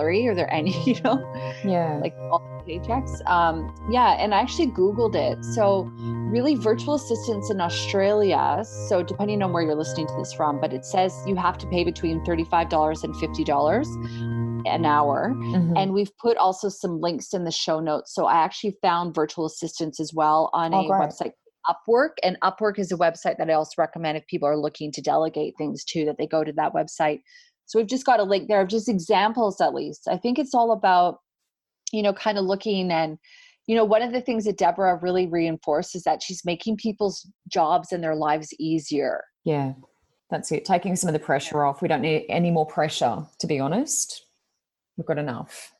salary or their any you know yeah. like all the paychecks. Um yeah and i actually googled it. So really virtual assistants in australia so depending on where you're listening to this from but it says you have to pay between $35 and $50 an hour. Mhm. and we've put also some links in the show notes. So i actually found virtual assistants as well on Oh, a website upwork. And upwork is a website that i also recommend if people are looking to delegate things to that they go to that website so we've just got a link there of just examples at least. I think it's all about you know kind of looking and you know one of the things that deborah really reinforced is that she's making people's jobs and their lives easier. Yeah that's it. Taking some of the pressure off. We don't need any more pressure to be honest. We've got enough.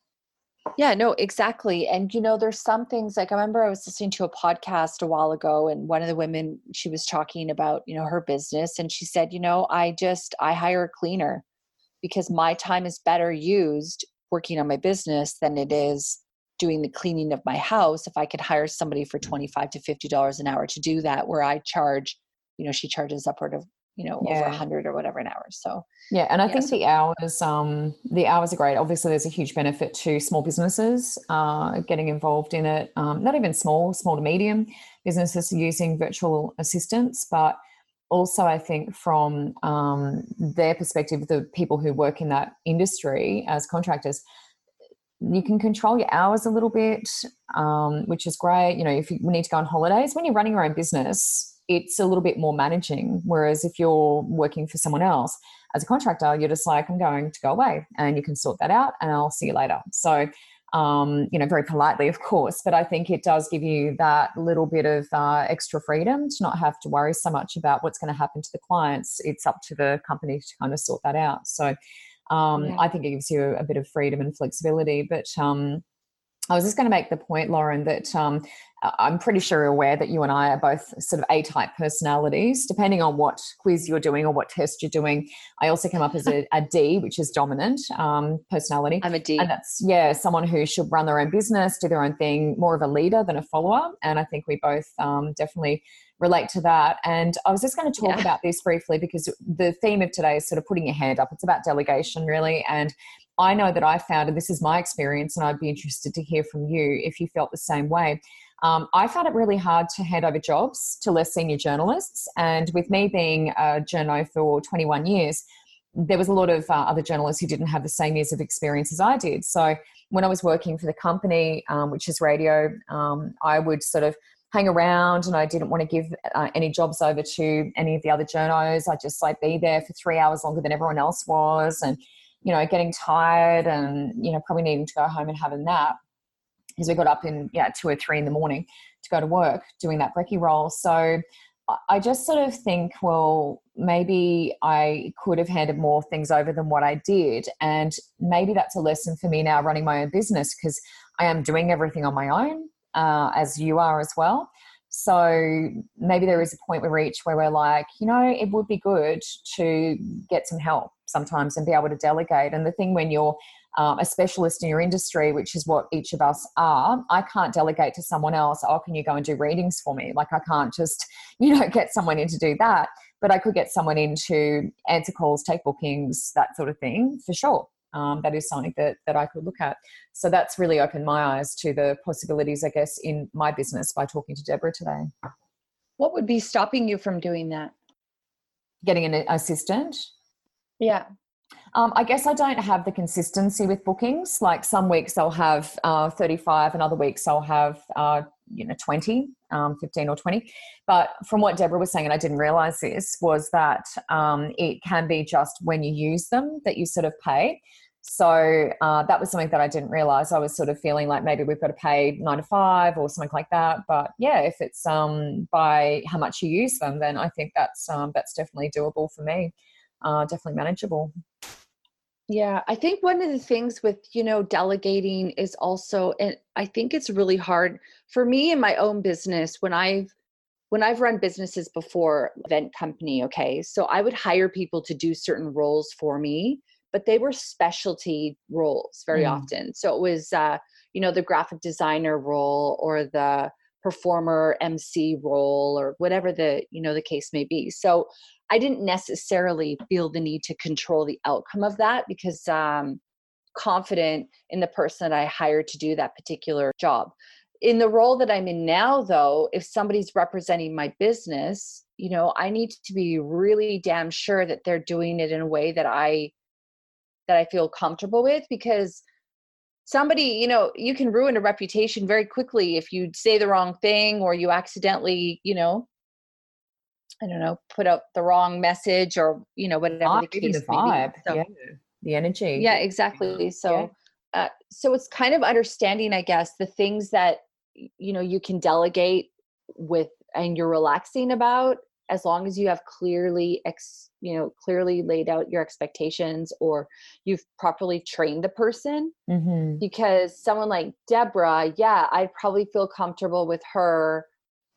Yeah, no, exactly. And you know, there's some things like I remember I was listening to a podcast a while ago and one of the women she was talking about, you know, her business and she said, you know, I just I hire a cleaner because my time is better used working on my business than it is doing the cleaning of my house if I could hire somebody for 25 to 50 dollars an hour to do that where I charge, you know, she charges upward of, you know, over Yeah. a 100 or whatever an hour. So, Yeah, and I Yeah, think so- the hours, um, the hours are great. Obviously, there's a huge benefit to small businesses uh, getting involved in it. Um, not even small, small to medium businesses using virtual assistants, but also I think from um, their perspective, the people who work in that industry as contractors, you can control your hours a little bit, um, which is great. You know, if you need to go on holidays, when you're running your own business, it's a little bit more managing. Whereas if you're working for someone else, as a contractor, you're just like, I'm going to go away and you can sort that out and I'll see you later. So, um, you know, very politely, of course, but I think it does give you that little bit of uh, extra freedom to not have to worry so much about what's going to happen to the clients. It's up to the company to kind of sort that out. So, um, Yeah. I think it gives you a bit of freedom and flexibility. But um, I was just going to make the point, Lauren, that um, I'm pretty sure you're aware that you and I are both sort of A type personalities, depending on what quiz you're doing or what test you're doing. I also come up as a, a D, which is dominant um, personality. I'm a D. And that's, yeah, someone who should run their own business, do their own thing, more of a leader than a follower. And I think we both um, definitely relate to that. And I was just going to talk Yeah. about this briefly because the theme of today is sort of putting your hand up. It's about delegation, really. And I know that I found, and this is my experience, and I'd be interested to hear from you if you felt the same way. Um, I found it really hard to hand over jobs to less senior journalists. And with me being a journo for 21 years, there was a lot of uh, other journalists who didn't have the same years of experience as I did. So when I was working for the company, um, which is radio, um, I would sort of hang around and I didn't want to give uh, any jobs over to any of the other journos. I'd just like be there for three hours longer than everyone else was and, you know, getting tired and, you know, probably needing to go home and have a nap because we got up in, yeah, two or three in the morning to go to work doing that brekkie role. So I- I just sort of think, well, maybe I could have handed more things over than what I did. And maybe that's a lesson for me now running my own business because I am doing everything on my own, uh, as you are as well. So maybe there is a point we reach where we're like, you know, it would be good to get some help sometimes and be able to delegate. And the thing when you're um, a specialist in your industry, which is what each of us are, I can't delegate to someone else. Oh, can you go and do readings for me? Like I can't just, you know, get someone in to do that. But I could get someone in to answer calls, take bookings, that sort of thing for sure. Um, that is something that that I could look at. So that's really opened my eyes to the possibilities, I guess, in my business by talking to Deborah today. what would be stopping you from doing that? Getting an assistant. Yeah. Um, I guess I don't have the consistency with bookings. Like some weeks I'll have uh, 35 and other weeks I'll have, uh, you know, 20, um, 15 or 20. But from what Deborah was saying, and I didn't realize this, was that um, it can be just when you use them that you sort of pay. So uh, that was something that I didn't realize. I was sort of feeling like maybe we've got to pay nine to five or something like that. But yeah, if it's um, by how much you use them, then I think that's um, that's definitely doable for me. Uh, definitely manageable. Yeah, I think one of the things with, you know, delegating is also and I think it's really hard for me in my own business when I've when I've run businesses before, event company, okay? So I would hire people to do certain roles for me, but they were specialty roles very Mm. often. So it was uh, you know, the graphic designer role or the performer MC role or whatever the, you know, the case may be. So I didn't necessarily feel the need to control the outcome of that because um, confident in the person that I hired to do that particular job. In the role that I'm in now, though, if somebody's representing my business, you know, I need to be really damn sure that they're doing it in a way that I that I feel comfortable with because somebody, you know, you can ruin a reputation very quickly if you say the wrong thing or you accidentally, you know, I don't know, put out the wrong message or, you know, whatever the case the vibe. be. So, yeah. The energy. yeah, exactly. So, uh, so it's kind of understanding, I guess, the things that you know you can delegate with and you're relaxing about, as long as you have clearly, ex, you know, clearly laid out your expectations or you've properly trained the person. hmm Because someone like Deborah, yeah, I'd probably feel comfortable with her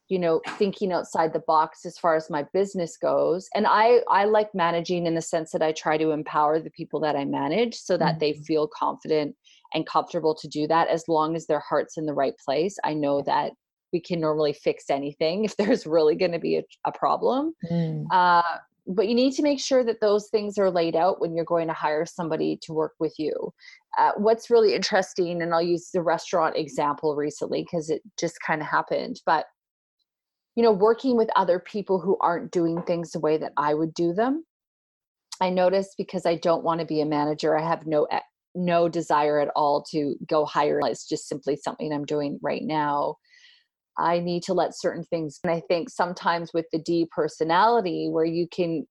you know thinking outside the box as far as my business goes and i i like managing in the sense that i try to empower the people that i manage so that they Mhm. feel confident and comfortable to do that as long as their heart's in the right place i know that we can normally fix anything if there's really going to be a, a problem Mm. uh, but you need to make sure that those things are laid out when you're going to hire somebody to work with you. Uh, what's really interesting, and I'll use the restaurant example recently because it just kind of happened, but you know, working with other people who aren't doing things the way that I would do them. I noticed because I don't want to be a manager, I have no e- no desire at all to go higher. It's just simply something I'm doing right now. I need to let certain things. And I think sometimes with the D personality, where you can,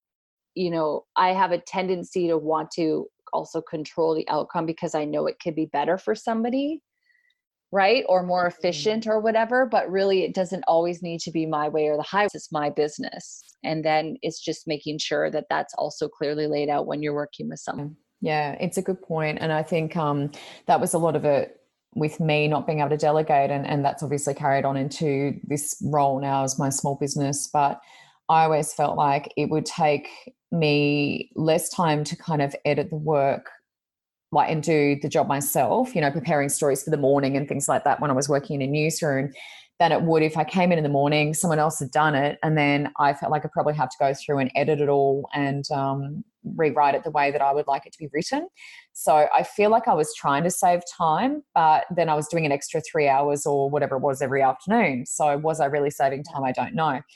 you know, I have a tendency to want to also control the outcome because I know it could be better for somebody, right? Or more efficient or whatever. But really, it doesn't always need to be my way or the highway. It's my business. And then it's just making sure that that's also clearly laid out when you're working with someone. Yeah, it's a good point. And I think um, that was a lot of it with me not being able to delegate. And, and that's obviously carried on into this role now as my small business. But I always felt like it would take me less time to kind of edit the work like and do the job myself, you know, preparing stories for the morning and things like that when I was working in a newsroom than it would if I came in in the morning, someone else had done it, and then I felt like I probably have to go through and edit it all and um, rewrite it the way that I would like it to be written. So I feel like I was trying to save time, but then I was doing an extra three hours or whatever it was every afternoon. So was I really saving time? I don't know.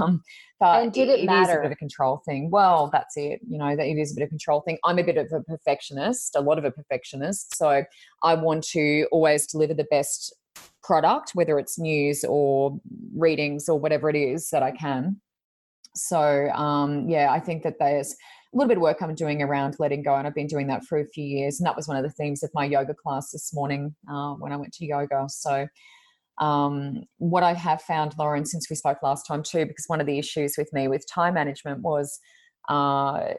Um, but And did it is a matter? bit of a control thing. Well, that's it. You know, that it is a bit of a control thing. I'm a bit of a perfectionist, a lot of a perfectionist. So I want to always deliver the best product, whether it's news or readings or whatever it is that I can. So um, yeah, I think that there's a little bit of work I'm doing around letting go, and I've been doing that for a few years. And that was one of the themes of my yoga class this morning uh, when I went to yoga. So um, what I have found, Lauren, since we spoke last time too, because one of the issues with me with time management was uh,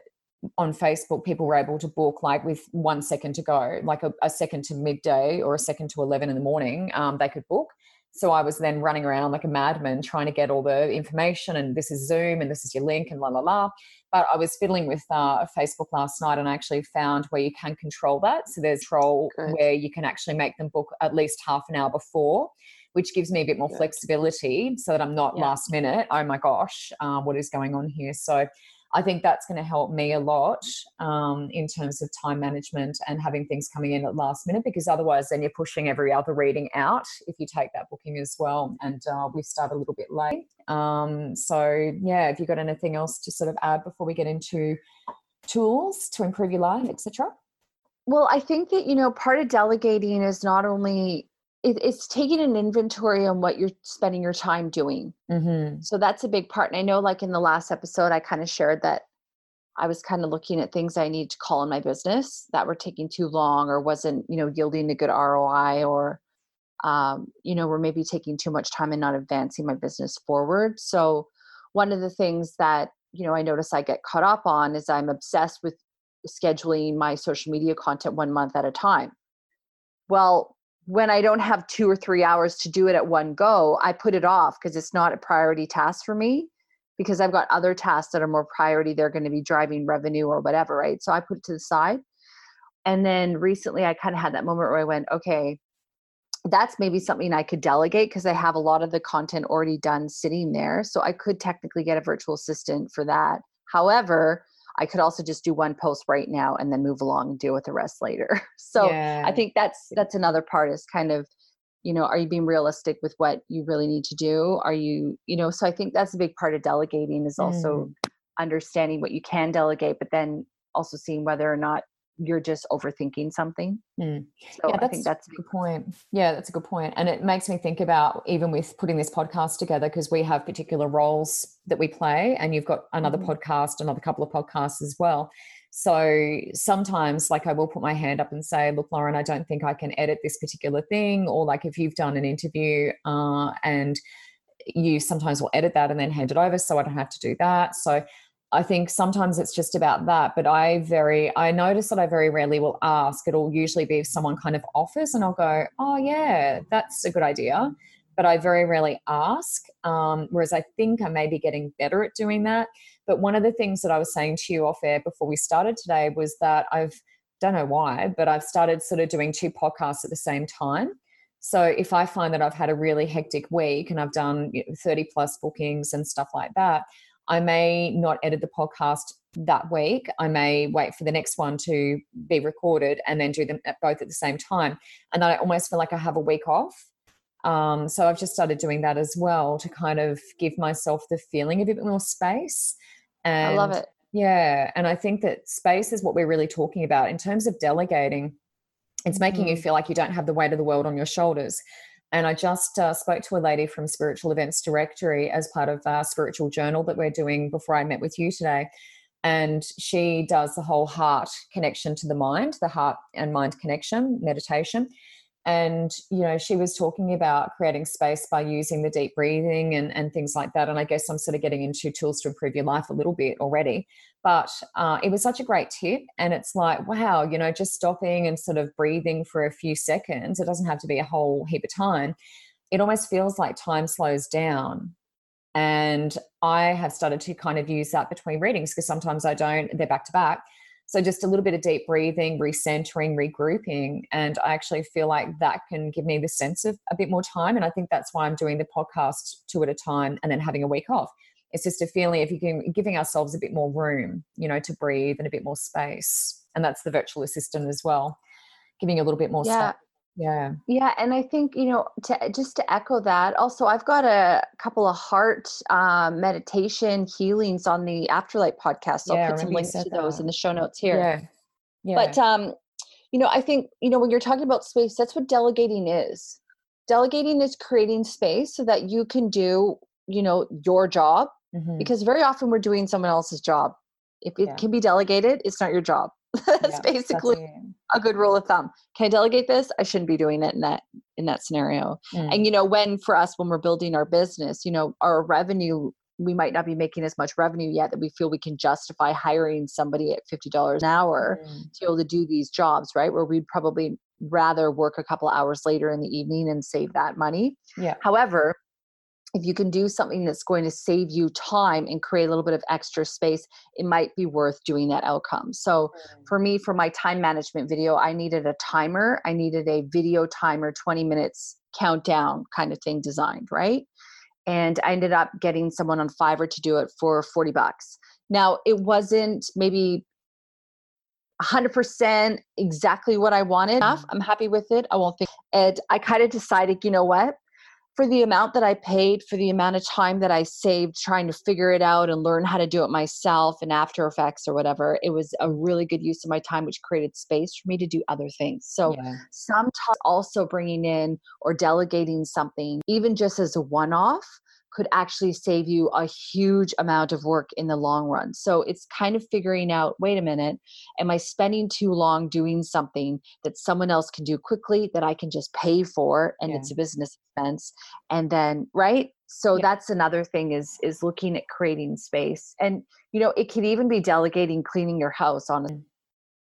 on Facebook, people were able to book like with one second to go, like a, a second to midday or a second to 11 in the morning, um, they could book. So I was then running around like a madman trying to get all the information and this is Zoom and this is your link and la la la. But I was fiddling with uh, Facebook last night and I actually found where you can control that. So there's control Good. where you can actually make them book at least half an hour before, which gives me a bit more Good. flexibility so that I'm not Yeah. last minute. Oh my gosh, uh, what is going on here? So I think that's going to help me a lot um, in terms of time management and having things coming in at last minute because otherwise then you're pushing every other reading out if you take that booking as well. And uh, we start a little bit late. Um, so, yeah, have you got anything else to sort of add before we get into tools to improve your life, etc.? Well, I think that, you know, part of delegating is not only it, it's taking an inventory on what you're spending your time doing. Mm-hmm. So that's a big part. And I know, like in the last episode, I kind of shared that I was kind of looking at things I need to call in my business that were taking too long or wasn't, you know, yielding a good ROI or, um, you know, were maybe taking too much time and not advancing my business forward. So one of the things that, you know, I notice I get caught up on is I'm obsessed with scheduling my social media content one month at a time. Well, when I don't have two or three hours to do it at one go, I put it off because it's not a priority task for me because I've got other tasks that are more priority. They're going to be driving revenue or whatever, right? So I put it to the side. And then recently I kind of had that moment where I went, okay, that's maybe something I could delegate because I have a lot of the content already done sitting there. So I could technically get a virtual assistant for that. However, I could also just do one post right now and then move along and deal with the rest later. So Yeah. I think that's that's another part is kind of, you know, are you being realistic with what you really need to do? Are you, you know, so I think that's a big part of delegating is also Mm. understanding what you can delegate, but then also seeing whether or not you're just overthinking something. Mm. So yeah, I that's, think that's a good point. Yeah, that's a good point. And it makes me think about even with putting this podcast together, because we have particular roles that we play, and you've got another Mhm. podcast, another couple of podcasts as well. So sometimes, like, I will put my hand up and say, Look, Lauren, I don't think I can edit this particular thing. Or, like, if you've done an interview uh, and you sometimes will edit that and then hand it over so I don't have to do that. So I think sometimes it's just about that. But I very, I notice that I very rarely will ask. It'll usually be if someone kind of offers and I'll go, oh, yeah, that's a good idea. But I very rarely ask. Um, whereas I think I may be getting better at doing that. But one of the things that I was saying to you off air before we started today was that I've, don't know why, but I've started sort of doing two podcasts at the same time. So if I find that I've had a really hectic week and I've done you know, 30 plus bookings and stuff like that, I may not edit the podcast that week. I may wait for the next one to be recorded and then do them at both at the same time. And then I almost feel like I have a week off. Um, so I've just started doing that as well to kind of give myself the feeling of a bit more space. And I love it. yeah. And I think that space is what we're really talking about in terms of delegating. It's making you Mhm. feel like you don't have the weight of the world on your shoulders. And I just uh, spoke to a lady from Spiritual Events Directory as part of our spiritual journal that we're doing before I met with you today. And she does the whole heart connection to the mind, the heart and mind connection meditation. And, you know, she was talking about creating space by using the deep breathing and, and things like that. And I guess I'm sort of getting into tools to improve your life a little bit already. But uh, it was such a great tip. And it's like, wow, you know, just stopping and sort of breathing for a few seconds, it doesn't have to be a whole heap of time. It almost feels like time slows down. And I have started to kind of use that between readings because sometimes I don't, they're back to back. So just a little bit of deep breathing, recentering, regrouping. And I actually feel like that can give me the sense of a bit more time. And I think that's why I'm doing the podcast two at a time and then having a week off. It's just a feeling if you can giving ourselves a bit more room, you know, to breathe and a bit more space. And that's the virtual assistant as well, giving a little bit more Yeah. space. Yeah. Yeah, and I think you know to just to echo that. Also, I've got a couple of heart um, meditation healings on the Afterlight podcast. So Yeah, I'll put some links to those that. in the show notes here. Yeah. Yeah. But um, you know, I think you know when you're talking about space, that's what delegating is. Delegating is creating space so that you can do you know your job Mhm. because very often we're doing someone else's job. If it Yeah. can be delegated, it's not your job. that's that's basically it. A good rule of thumb. Can I delegate this? I shouldn't be doing it in that in that scenario. Mm. And you know, when for us when we're building our business, you know, our revenue we might not be making as much revenue yet that we feel we can justify hiring somebody at $50 an hour Mm. to be able to do these jobs, right? Where we'd probably rather work a couple hours later in the evening and save that money. Yeah. However, if you can do something that's going to save you time and create a little bit of extra space, it might be worth doing that outcome. So, for me, for my time management video, I needed a timer. I needed a video timer, 20 minutes countdown kind of thing designed, right? And I ended up getting someone on Fiverr to do it for 40 bucks. Now, it wasn't maybe 100% exactly what I wanted. Enough. I'm happy with it. I won't think. And I kind of decided, you know what? For the amount that I paid, for the amount of time that I saved trying to figure it out and learn how to do it myself in After Effects or whatever, it was a really good use of my time, which created space for me to do other things. So yeah. sometimes also bringing in or delegating something, even just as a one off, could actually save you a huge amount of work in the long run. So it's kind of figuring out wait a minute, am I spending too long doing something that someone else can do quickly that I can just pay for and Yeah. it's a business expense? And then, right? So Yeah. that's another thing is is looking at creating space. And you know, it could even be delegating cleaning your house on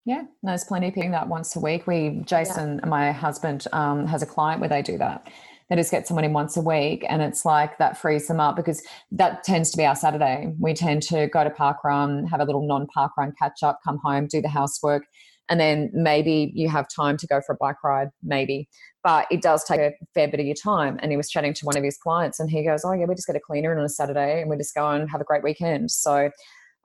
Yeah, there's plenty of people that once a week. We, Jason, my husband, um, has a client where they do that. They just get someone in once a week, and it's like that frees them up because that tends to be our Saturday. We tend to go to park run, have a little non-park run catch up, come home, do the housework, and then maybe you have time to go for a bike ride, maybe. But it does take a fair bit of your time. And he was chatting to one of his clients, and he goes, "Oh yeah, we just get a cleaner in on a Saturday, and we just go and have a great weekend." So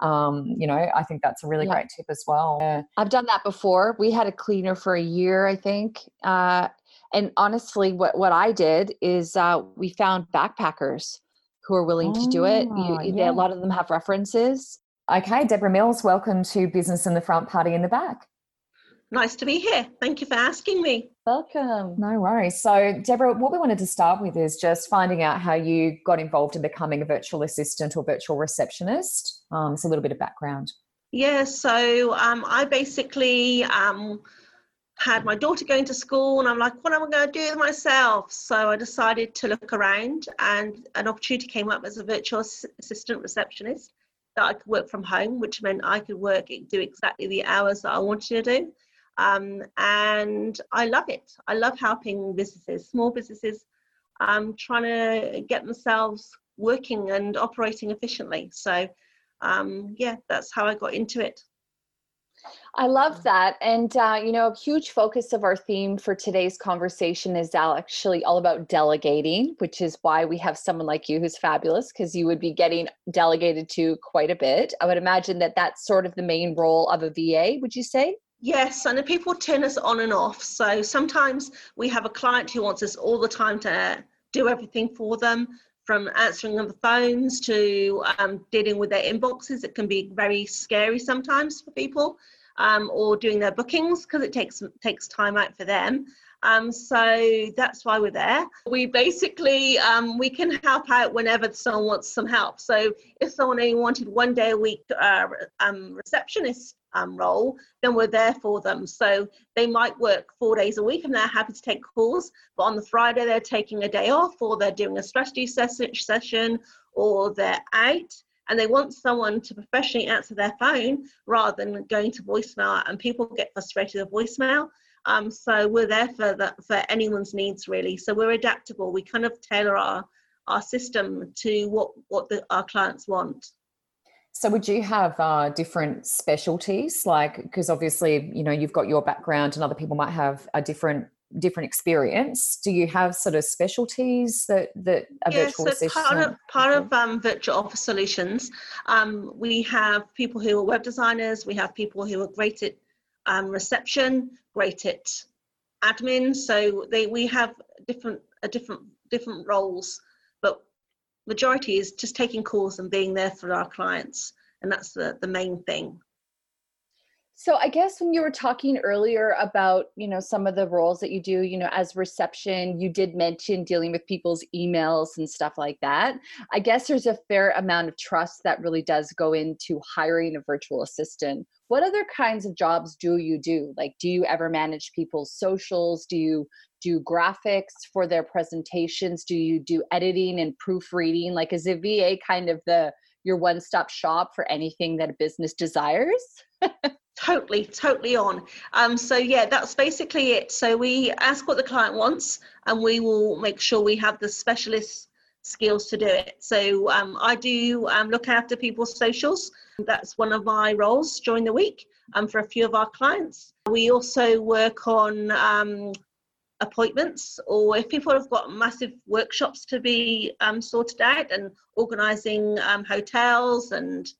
um, you know, I think that's a really yeah. great tip as well. Yeah. I've done that before. We had a cleaner for a year, I think. Uh, and honestly, what, what I did is uh, we found backpackers who are willing oh, to do it. You, yeah. they, a lot of them have references. Okay, Deborah Mills, welcome to Business in the Front, Party in the Back. Nice to be here. Thank you for asking me. Welcome. No worries. So, Deborah, what we wanted to start with is just finding out how you got involved in becoming a virtual assistant or virtual receptionist. Um, it's a little bit of background. Yeah, so um, I basically um, had my daughter going to school, and I'm like, what am I going to do with myself? So I decided to look around, and an opportunity came up as a virtual assistant receptionist that I could work from home, which meant I could work, do exactly the hours that I wanted to do. Um, and I love it. I love helping businesses, small businesses, um, trying to get themselves working and operating efficiently. So, um, yeah, that's how I got into it. I love that. And, uh, you know, a huge focus of our theme for today's conversation is actually all about delegating, which is why we have someone like you who's fabulous because you would be getting delegated to quite a bit. I would imagine that that's sort of the main role of a VA, would you say? Yes, and people turn us on and off. So sometimes we have a client who wants us all the time to do everything for them, from answering the phones to um, dealing with their inboxes. It can be very scary sometimes for people, um, or doing their bookings because it takes takes time out for them. Um, so that's why we're there. We basically um, we can help out whenever someone wants some help. So if someone only wanted one day a week uh, um, receptionist um, role, then we're there for them. So they might work four days a week and they're happy to take calls, but on the Friday they're taking a day off or they're doing a strategy session or they're out and they want someone to professionally answer their phone rather than going to voicemail and people get frustrated with voicemail. Um, so we're there for that for anyone's needs really. So we're adaptable. We kind of tailor our our system to what what the, our clients want. So, would you have uh, different specialties? Like, because obviously, you know, you've got your background, and other people might have a different different experience. Do you have sort of specialties that that a yes, virtual so part of part of um, virtual office solutions, um, we have people who are web designers. We have people who are great at um, reception, great at admin. So they we have different a different different roles majority is just taking calls and being there for our clients. And that's the, the main thing so i guess when you were talking earlier about you know some of the roles that you do you know as reception you did mention dealing with people's emails and stuff like that. I guess there's a fair amount of trust that really does go into hiring a virtual assistant. What other kinds of jobs do you do? Like do you ever manage people's socials? Do you do graphics for their presentations? Do you do editing and proofreading? Like is a va kind of the your one-stop shop for anything that a business desires totally totally on. Um, so yeah that's basically it. So we ask what the client wants and we will make sure we have the specialist skills to do it. So um, i do um, look after people's socials. That's one of my roles during the week um, for a few of our clients. We also work on um, appointments or if people have got massive workshops to be um, sorted out and organising um, hotels and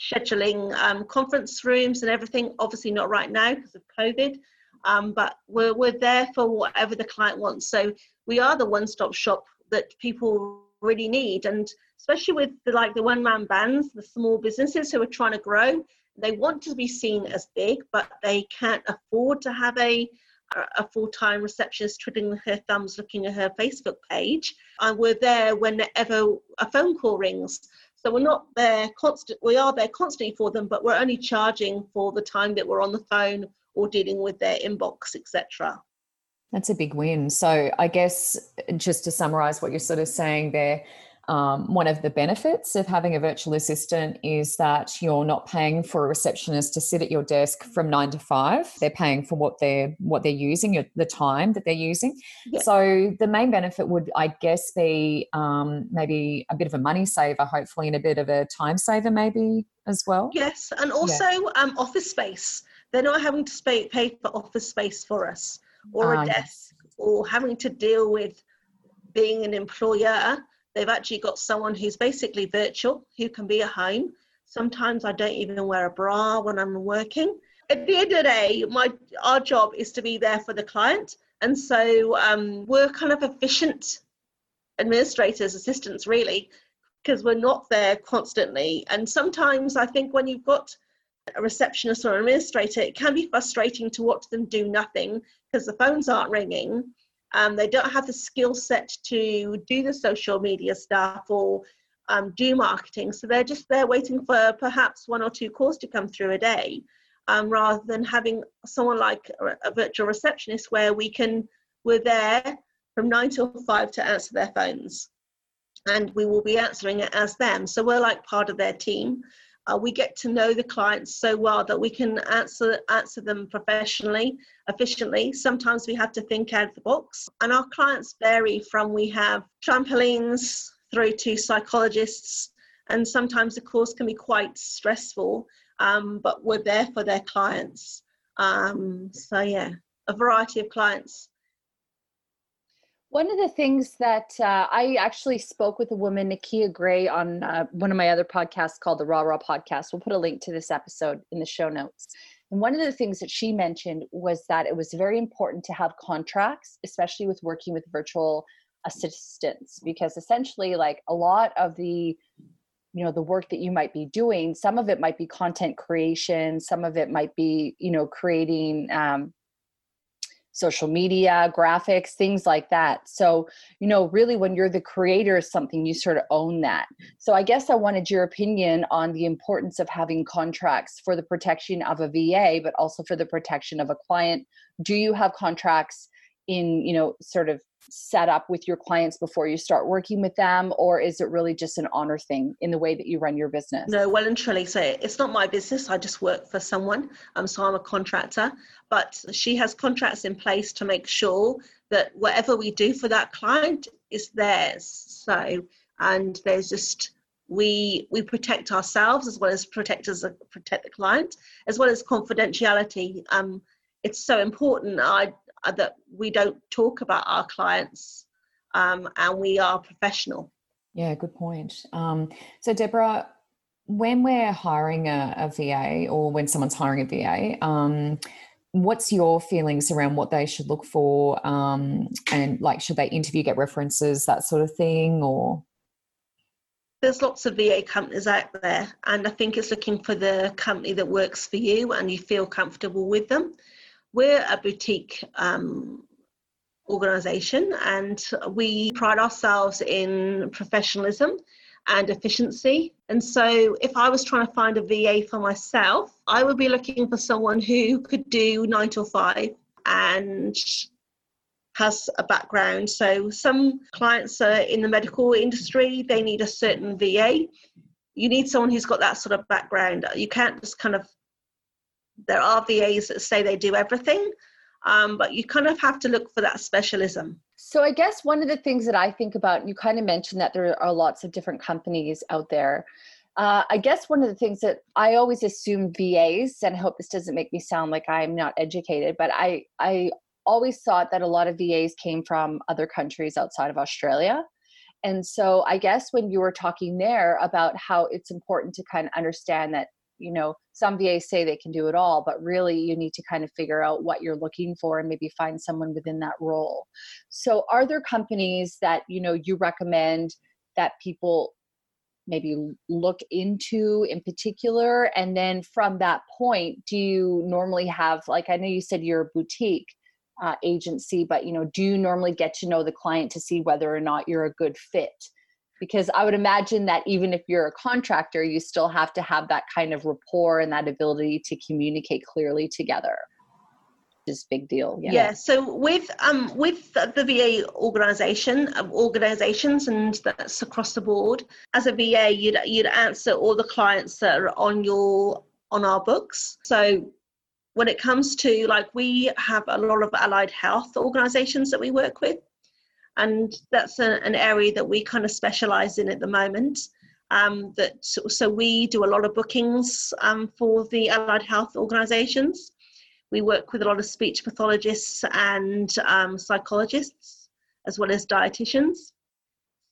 scheduling um, conference rooms and everything obviously not right now because of covid um, but we're, we're there for whatever the client wants. So we are the one-stop shop that people really need and especially with the like the one-man bands the small businesses who are trying to grow they want to be seen as big but they can't afford to have a a full-time receptionist twiddling her thumbs looking at her facebook page. And we're there whenever a phone call rings so we're not there constant we are there constantly for them but we're only charging for the time that we're on the phone or dealing with their inbox etc that's a big win. So i guess just to summarize what you're sort of saying there um, one of the benefits of having a virtual assistant is that you're not paying for a receptionist to sit at your desk from nine to five. They're paying for what they're what they're using, the time that they're using. Yeah. So the main benefit would, I guess, be um, maybe a bit of a money saver, hopefully, and a bit of a time saver, maybe as well. Yes, and also yeah. um, office space. They're not having to pay, pay for office space for us, or a ah, desk, or having to deal with being an employer they've actually got someone who's basically virtual who can be at home Sometimes I don't even wear a bra when I'm working. At the end of the day, my our job is to be there for the client, and so um, we're kind of efficient administrators, assistants, really, because we're not there constantly. And sometimes I think when you've got a receptionist or an administrator, it can be frustrating to watch them do nothing because the phones aren't ringing. Um, they don't have the skill set to do the social media stuff or um, do marketing. So they're just there waiting for perhaps one or two calls to come through a day, um, rather than having someone like a, a virtual receptionist where we can we're there from nine till five to answer their phones, and we will be answering it as them. So we're like part of their team. Uh, we get to know the clients so well that we can answer answer them professionally, efficiently. Sometimes we have to think out of the box, and our clients vary from we have trampolines through to psychologists, and sometimes the course can be quite stressful. Um, but we're there for their clients. Um, so yeah, a variety of clients. One of the things that uh, I actually spoke with a woman, Nakia Gray, on uh, one of my other podcasts called the Raw Raw Podcast. We'll put a link to this episode in the show notes. And one of the things that she mentioned was that it was very important to have contracts, especially with working with virtual assistants, because essentially, like a lot of the you know the work that you might be doing some of it might be content creation some of it might be you know creating um, social media, graphics, things like that. So, you know, really when you're the creator of something, you sort of own that. So, I guess I wanted your opinion on the importance of having contracts for the protection of a VA, but also for the protection of a client. Do you have contracts in, you know, sort of set up with your clients before you start working with them or is it really just an honor thing in the way that you run your business? No well and truly so it's not my business i just work for someone um, so i'm a contractor but she has contracts in place to make sure that whatever we do for that client is theirs so and there's just we we protect ourselves as well as protect as a, protect the client as well as confidentiality um it's so important i that we don't talk about our clients um, and we are professional. Yeah, good point. Um, so, Deborah, when we're hiring a, a, VA or when someone's hiring a VA, um, what's your feelings around what they should look for? Um, and like, should they interview, get references, that sort of thing, or? There's lots of VA companies out there, and I think it's looking for the company that works for you and you feel comfortable with them we're a boutique um, organization and we pride ourselves in professionalism and efficiency. And so, if I was trying to find a VA for myself, I would be looking for someone who could do nine to five and has a background. So, some clients are in the medical industry, they need a certain VA. You need someone who's got that sort of background. You can't just kind of there are VAs that say they do everything, um, but you kind of have to look for that specialism. So I guess one of the things that I think about, and you kind of mentioned that there are lots of different companies out there. Uh, I guess one of the things that I always assume VAs, and I hope this doesn't make me sound like I'm not educated, but I I always thought that a lot of VAs came from other countries outside of Australia. And so I guess when you were talking there about how it's important to kind of understand that you know some vas say they can do it all but really you need to kind of figure out what you're looking for and maybe find someone within that role. So are there companies that you know you recommend that people maybe look into in particular? And then from that point do you normally have like i know you said you're a boutique uh, agency but you know do you normally get to know the client to see whether or not you're a good fit because i would imagine that even if you're a contractor you still have to have that kind of rapport and that ability to communicate clearly together is big deal yeah. yeah so with um with the va organization um, organizations and that's across the board as a va you'd you'd answer all the clients that are on your on our books so when it comes to like we have a lot of allied health organizations that we work with and that's a, an area that we kind of specialize in at the moment um, that so we do a lot of bookings um, for the allied health organizations we work with a lot of speech pathologists and um, psychologists as well as dietitians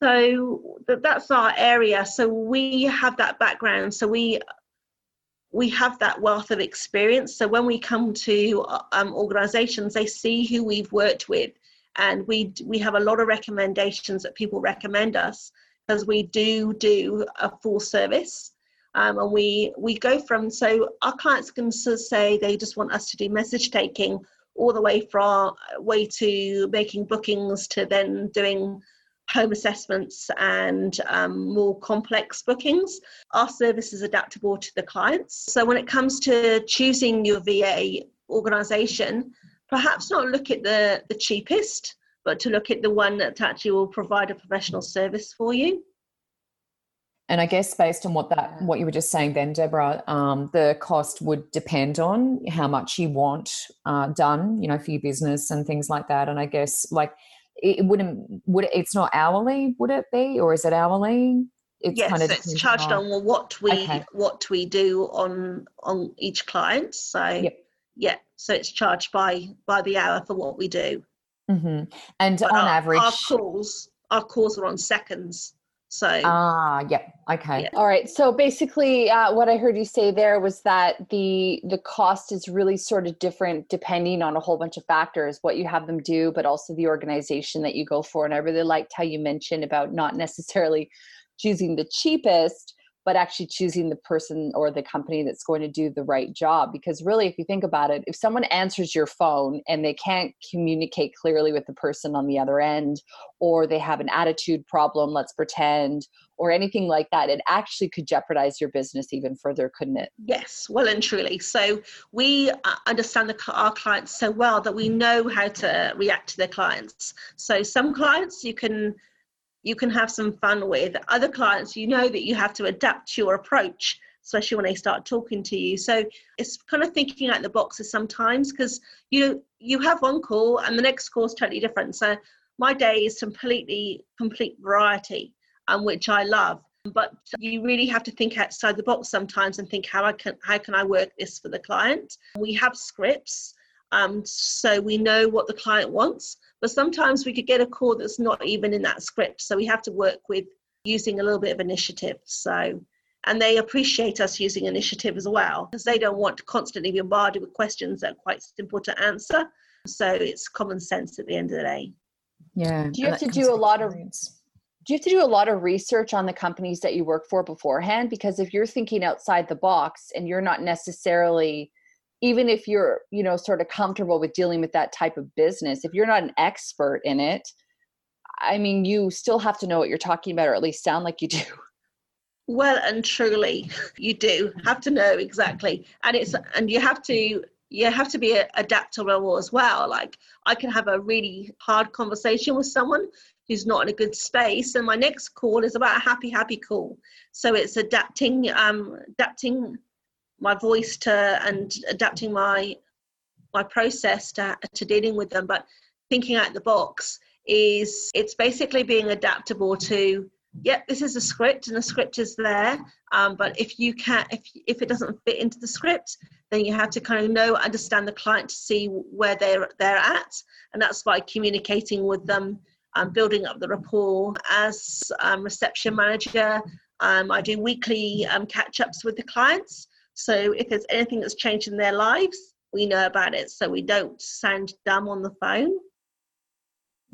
So that's our area. So we have that background. So we we have that wealth of experience. So when we come to um, organisations, they see who we've worked with, and we we have a lot of recommendations that people recommend us because we do do a full service. Um, and we we go from so our clients can say they just want us to do message taking all the way from way to making bookings to then doing home assessments and um, more complex bookings. Our service is adaptable to the clients. So when it comes to choosing your VA organization, perhaps not look at the, the cheapest, but to look at the one that actually will provide a professional service for you. And I guess based on what that what you were just saying then, Deborah, um, the cost would depend on how much you want uh, done, you know, for your business and things like that. And I guess like it wouldn't would it, it's not hourly would it be or is it hourly it's yes kind of it's charged on, on what we okay. what we do on on each client so yep. Yeah so it's charged by by the hour for what we do mm-hmm. and but on our, average our calls our calls are on seconds so ah, yeah, okay. Yeah. All right. So basically, uh, what I heard you say there was that the the cost is really sort of different depending on a whole bunch of factors, what you have them do, but also the organization that you go for. And I really liked how you mentioned about not necessarily choosing the cheapest, but actually choosing the person or the company that's going to do the right job. Because really, if you think about it, if someone answers your phone and they can't communicate clearly with the person on the other end, or they have an attitude problem, let's pretend, or anything like that, it actually could jeopardize your business even further, couldn't it? Yes, well and truly. So we uh, understand the, our clients so well that we know how to react to their clients. So some clients you can you can have some fun with. Other clients, you know that you have to adapt your approach, especially when they start talking to you. So it's kind of thinking out the boxes sometimes because you you have one call and the next call is totally different. So my day is completely complete variety, um, which I love. But you really have to think outside the box sometimes and think how I can how can I work this for the client. We have scripts, um, so we know what the client wants but sometimes we could get a call that's not even in that script. So we have to work with using a little bit of initiative. So, and they appreciate us using initiative as well because they don't want to constantly be bombarded with questions that are quite simple to answer. So it's common sense at the end of the day. Yeah. Do you have to do a lot of do you have to do a lot of research on the companies that you work for beforehand? Because if you're thinking outside the box and you're not necessarily even if you're you know sort of comfortable with dealing with that type of business if you're not an expert in it i mean you still have to know what you're talking about or at least sound like you do. Well and truly you do have to know exactly and it's and you have to you have to be adaptable as well like i can have a really hard conversation with someone who's not in a good space and my next call is about a happy happy call. So it's adapting um adapting my voice to and adapting my my process to, to dealing with them. But thinking out the box is it's basically being adaptable to yep this is a script and the script is there. Um, but if you can't if, if it doesn't fit into the script then you have to kind of know understand the client to see where they're they're at. And that's by communicating with them um, building up the rapport. As um, reception manager um, i do weekly um, catch-ups with the clients so if there's anything that's changed in their lives, we know about it. So we don't sound dumb on the phone.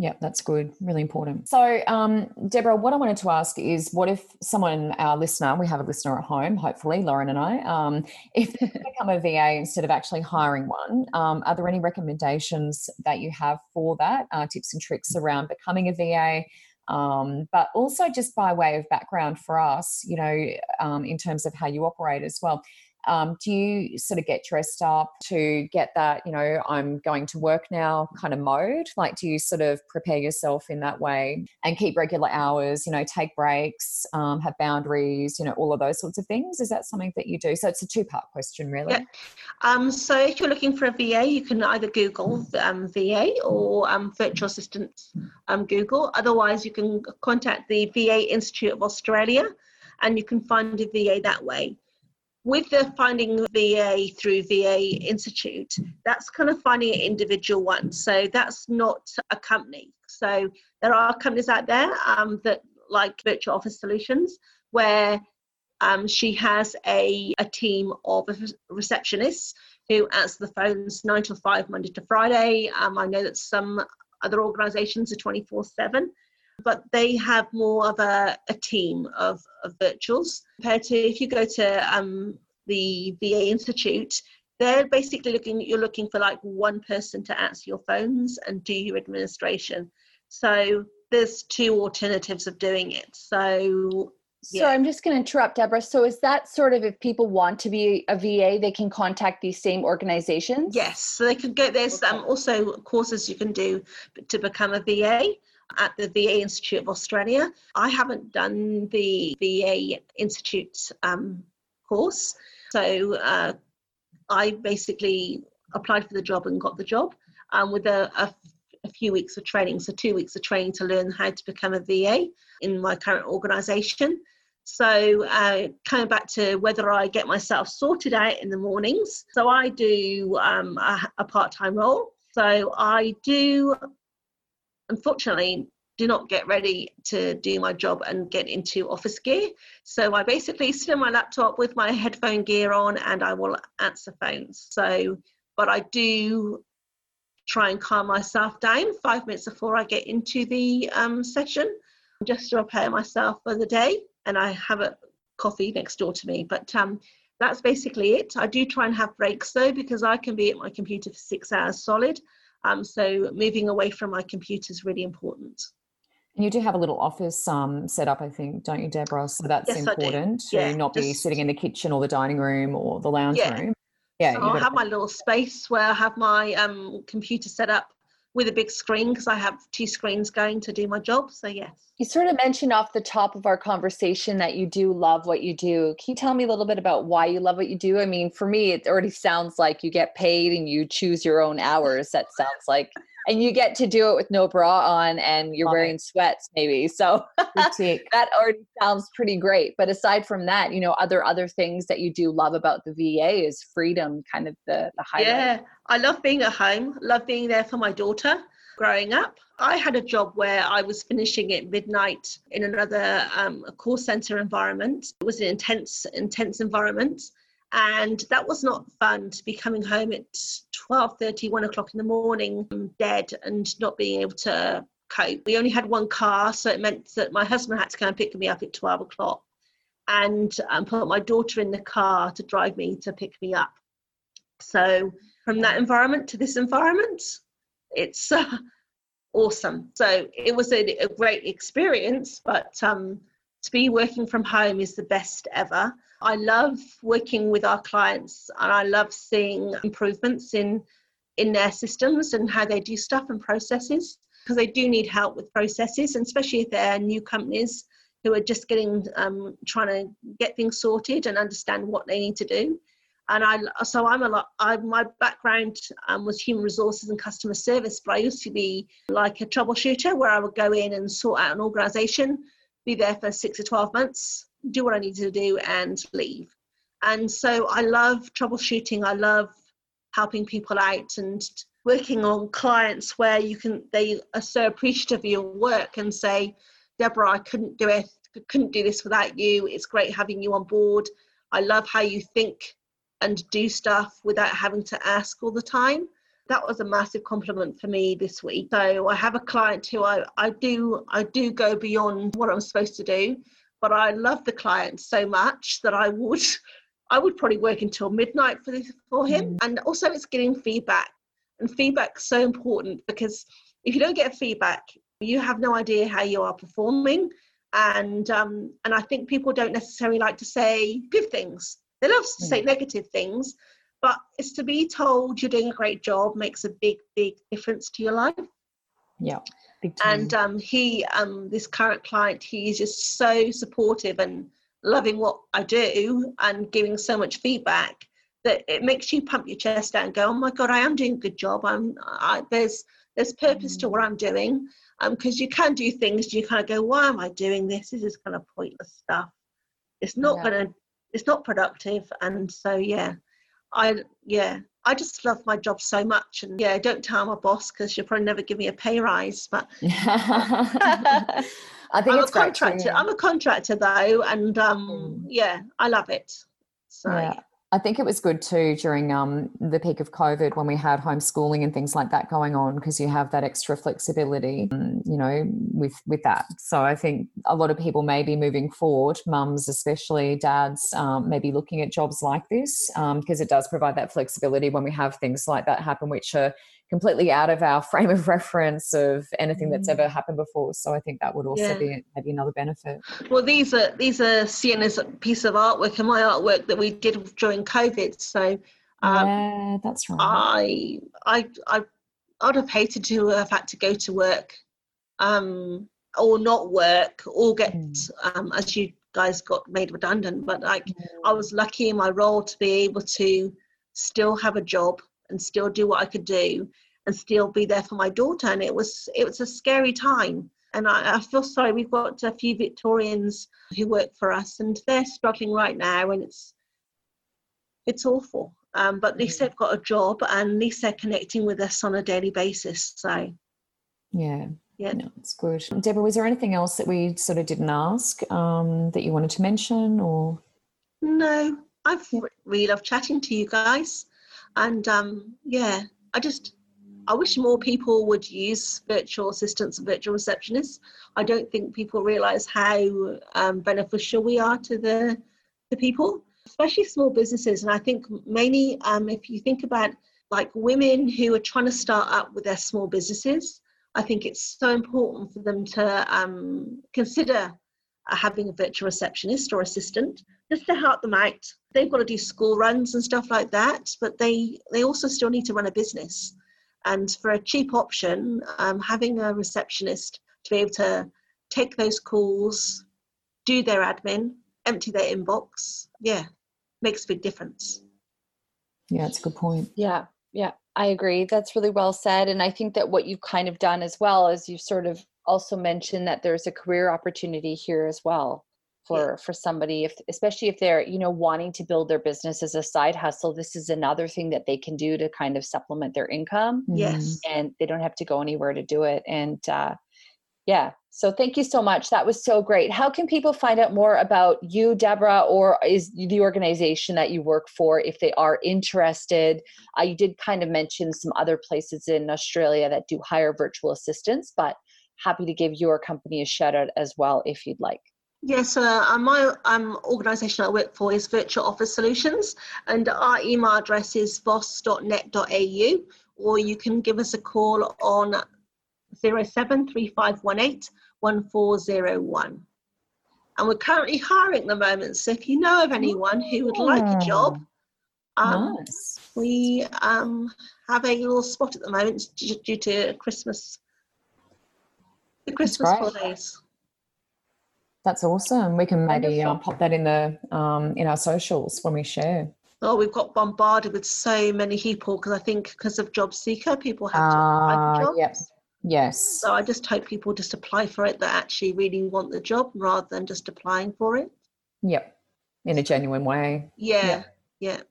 Yeah, that's good. Really important. So, um, Deborah, what I wanted to ask is what if someone, our listener, we have a listener at home, hopefully, Lauren and I, um, if they become a VA instead of actually hiring one, um, are there any recommendations that you have for that? Uh, tips and tricks around becoming a VA? Um, but also just by way of background for us, you know, um, in terms of how you operate as well um, do you sort of get dressed up to get that you know i'm going to work now kind of mode? Like do you sort of prepare yourself in that way and keep regular hours you know take breaks um, have boundaries you know all of those sorts of things? Is that something that you do? So it's a two part question really. Yeah. um, so if you're looking for a va you can either google um, va or um, virtual assistant um, google. Otherwise you can contact the va institute of australia and you can find a va that way with the finding VA through VA Institute, that's kind of finding an individual one. So that's not a company. So there are companies out there um, that like virtual office solutions where um, she has a, a team of receptionists who answer the phones 9 to 5 Monday to Friday. Um, I know that some other organizations are 24 7 but they have more of a, a team of, of virtuals compared to if you go to um, the VA Institute, they're basically looking, you're looking for like one person to answer your phones and do your administration. So there's two alternatives of doing it. So so I'm just going to interrupt, Deborah. So is that sort of if people want to be a VA, they can contact these same organizations? Yes, so they can go. There's okay. um, also courses you can do to become a VA at the VA Institute of Australia. I haven't done the VA Institute um, course, so uh, I basically applied for the job and got the job um, with a, a, a, few weeks of training. So, two weeks of training to learn how to become a VA in my current organisation. So, uh, coming back to whether I get myself sorted out in the mornings. So, I do um, a, a part time role. So, I do unfortunately do not get ready to do my job and get into office gear. So I basically sit on my laptop with my headphone gear on and I will answer phones. So, but I do try and calm myself down five minutes before I get into the um, session just to prepare myself for the day. And I have a coffee next door to me. But um, that's basically it. I do try and have breaks though, because I can be at my computer for six hours solid. Um, so moving away from my computer is really important. And you do have a little office um, set up, I think, don't you, Deborah? So that's yes, important to yeah, not be sitting in the kitchen or the dining room or the lounge yeah. room. Yeah, so I have my little space where I have my um, computer set up with a big screen because I have two screens going to do my job. So, yes. You sort of mentioned off the top of our conversation that you do love what you do. Can you tell me a little bit about why you love what you do? I mean, for me, it already sounds like you get paid and you choose your own hours. That sounds like and you get to do it with no bra on and you're Love wearing it. sweats maybe. So that already sounds pretty great. But aside from that you know other other things that you do love about the va is freedom kind of the, the highlight. Yeah i love being at home love being there for my daughter growing up. I had a job where i was finishing at midnight in another um, call center environment. It was an intense intense environment and that was not fun to be coming home at 12.30 1 o'clock in the morning dead and not being able to cope. We only had one car so it meant that my husband had to come and pick me up at 12 o'clock and um, put my daughter in the car to drive me to pick me up. So from that environment to this environment it's uh, awesome. So it was a, a great experience but um, to be working from home is the best ever I love working with our clients and I love seeing improvements in in their systems and how they do stuff and processes because they do need help with processes and especially if they're new companies who are just getting um, trying to get things sorted and understand what they need to do. And I so I'm a lot I, my background um, was human resources and customer service but I used to be like a troubleshooter where I would go in and sort out an organization be there for six or 12 months do what I need to do and leave. And so I love troubleshooting. I love helping people out and working on clients where you can they are so appreciative of your work and say, Deborah, I couldn't do it, couldn't do this without you. It's great having you on board. I love how you think and do stuff without having to ask all the time. That was a massive compliment for me this week. So I have a client who I, I do I do go beyond what I'm supposed to do but I love the client so much that I would I would probably work until midnight for this for him. Mm. And also it's getting feedback. And feedback's so important because if you don't get feedback, you have no idea how you are performing. And um, and I think people don't necessarily like to say good things. They love to say mm. negative things, but it's to be told you're doing a great job makes a big, big difference to your life. Yeah and um, he um, this current client he's just so supportive and loving what i do and giving so much feedback that it makes you pump your chest out and go oh my god i am doing a good job. I'm I, there's there's purpose mm. to what i'm doing. Because um, you can do things you kind of go why am i doing this? This is kind of pointless stuff. It's not yeah. gonna it's not productive. And so yeah i yeah I just love my job so much. And yeah, don't tell my boss because she'll probably never give me a pay rise. But I think I'm a contractor. too. I'm a contractor though, and um, Mm. yeah, I love it. So Yeah. I think it was good too during um, the peak of COVID when we had homeschooling and things like that going on because you have that extra flexibility, um, you know, with with that. So I think a lot of people may be moving forward, mums especially, dads, um, maybe looking at jobs like this because it does provide that flexibility when we have things like that happen, which are completely out of our frame of reference of anything that's Mm. ever happened before. So I think that would also Yeah. be maybe another benefit. Well, these are these are Sienna's piece of artwork and my artwork that we did during COVID. So um, yeah, that's right. I I I I'd have hated to have had to go to work, um, or not work, or get Mm. um, as you guys got made redundant. But like Mm. I was lucky in my role to be able to still have a job and still do what I could do and still be there for my daughter. And it was it was a scary time. And I, I feel sorry. We've got a few Victorians who work for us, and they're struggling right now, and it's it's awful. Um, but at least they've got a job, and at least they're connecting with us on a daily basis. So Yeah. Yeah. No, it's good. Deborah, was there anything else that we sort of didn't ask um, that you wanted to mention or? no, I've really loved chatting to you guys, and um, yeah, I just I wish more people would use virtual assistants and virtual receptionists. I don't think people realise how um, beneficial we are to the the people, especially small businesses. And I think mainly um, if you think about like women who are trying to start up with their small businesses, I think it's so important for them to um, consider having a virtual receptionist or assistant just to help them out. They've got to do school runs and stuff like that, but they they also still need to run a business. And for a cheap option, um, having a receptionist to be able to take those calls, do their admin, empty their inbox, yeah, makes a big difference. Yeah, it's a good point. Yeah, yeah, I agree. That's really well said. And I think that what you've kind of done as well is you've sort of also mentioned that there's a career opportunity here as well for for somebody if especially if they're you know wanting to build their business as a side hustle this is another thing that they can do to kind of supplement their income. Yes. and they don't have to go anywhere to do it and uh yeah. So thank you so much. That was so great. How can people find out more about you deborah or is the organization that you work for if they are interested? Uh, you did kind of mention some other places in australia that do hire virtual assistants but happy to give your company a shout out as well if you'd like Yes, uh, my um, organisation I work for is Virtual Office Solutions, and our email address is voss.net.au, or you can give us a call on 073518 1401. And we're currently hiring at the moment, so if you know of anyone who would like a job, um, nice. we um, have a little spot at the moment due, due to Christmas, the Christmas holidays. That's awesome. We can maybe uh, pop that in the um, in our socials when we share. Oh, we've got bombarded with so many people because I think because of Job Seeker, people have to apply Ah, for jobs. yep. Yes. So I just hope people just apply for it that actually really want the job rather than just applying for it. Yep. In a genuine way. Yeah, yeah.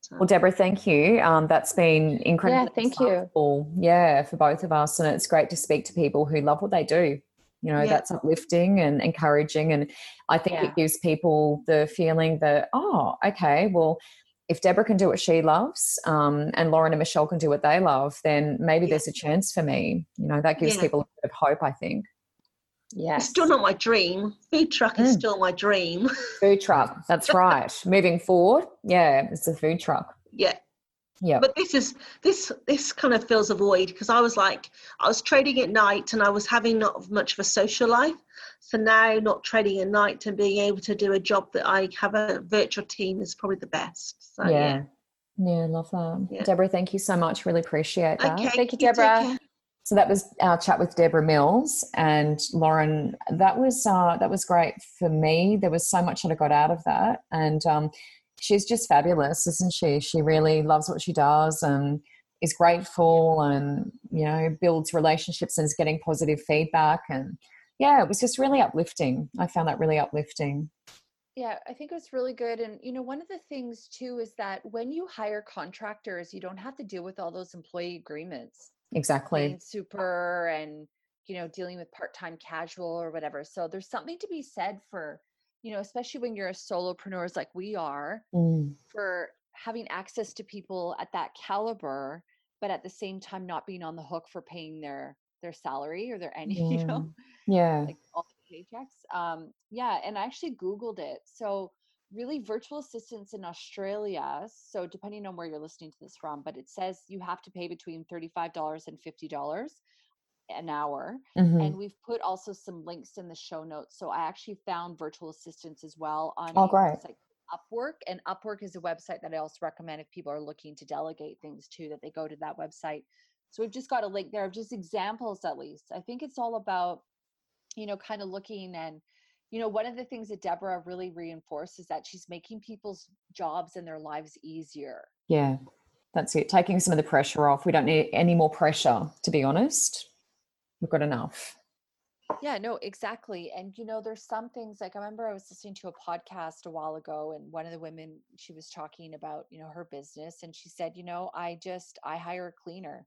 So- Well, Deborah, thank you. Um, that's been incredible. thank you. Yeah, for both of us, and it's great to speak to people who love what they do. You know, Yeah. that's uplifting and encouraging, and I think Yeah. it gives people the feeling that, oh, okay, well, if Deborah can do what she loves, um, and Lauren and Michelle can do what they love, then maybe Yeah. there's a chance for me. You know, that gives Yeah. people a bit of hope. I think. yeah. It's still not my dream. Food truck is Mm. still my dream. Food truck. That's right. Moving forward, yeah, it's a food truck. yeah. Yeah. But this is this this kind of fills a void because I was like I was trading at night and I was having not much of a social life. So now not trading at night and being able to do a job that I have a virtual team is probably the best. So yeah. Yeah, love that. Yeah. Deborah, thank you so much. Really appreciate that. Okay. Thank you, Deborah. So that was our chat with Deborah Mills and Lauren. That was uh, that was great for me. There was so much that I got out of that, and um, she's just fabulous, isn't she? She really loves what she does and is grateful, and you know builds relationships and is getting positive feedback. And yeah, it was just really uplifting. I found that really uplifting. Yeah, I think it was really good. And, you know, one of the things too is that when you hire contractors, you don't have to deal with all those employee agreements. Exactly. Being super and you know, dealing with part time casual or whatever. So there's something to be said for, you know, especially when you're a solopreneurs like we are, Mm. for having access to people at that caliber, but at the same time not being on the hook for paying their their salary or their any, you know, Yeah. like all the paychecks. Um, yeah, and I actually Googled it. So really virtual assistants in Australia. So depending on where you're listening to this from, but it says you have to pay between $35 and $50 an hour. Mhm. And we've put also some links in the show notes. So I actually found virtual assistants as well on Oh, great. website Upwork. And Upwork is a website that I also recommend if people are looking to delegate things to, that they go to that website. So we've just got a link there of just examples at least. I think it's all about, you know, kind of looking and you know, one of the things that Deborah really reinforced is that she's making people's jobs and their lives easier. Yeah. That's it. Taking some of the pressure off. We don't need any more pressure, to be honest. Got enough. Yeah, no, exactly. And you know, there's some things like I remember I was listening to a podcast a while ago and one of the women she was talking about, you know, her business and she said, you know, I just I hire a cleaner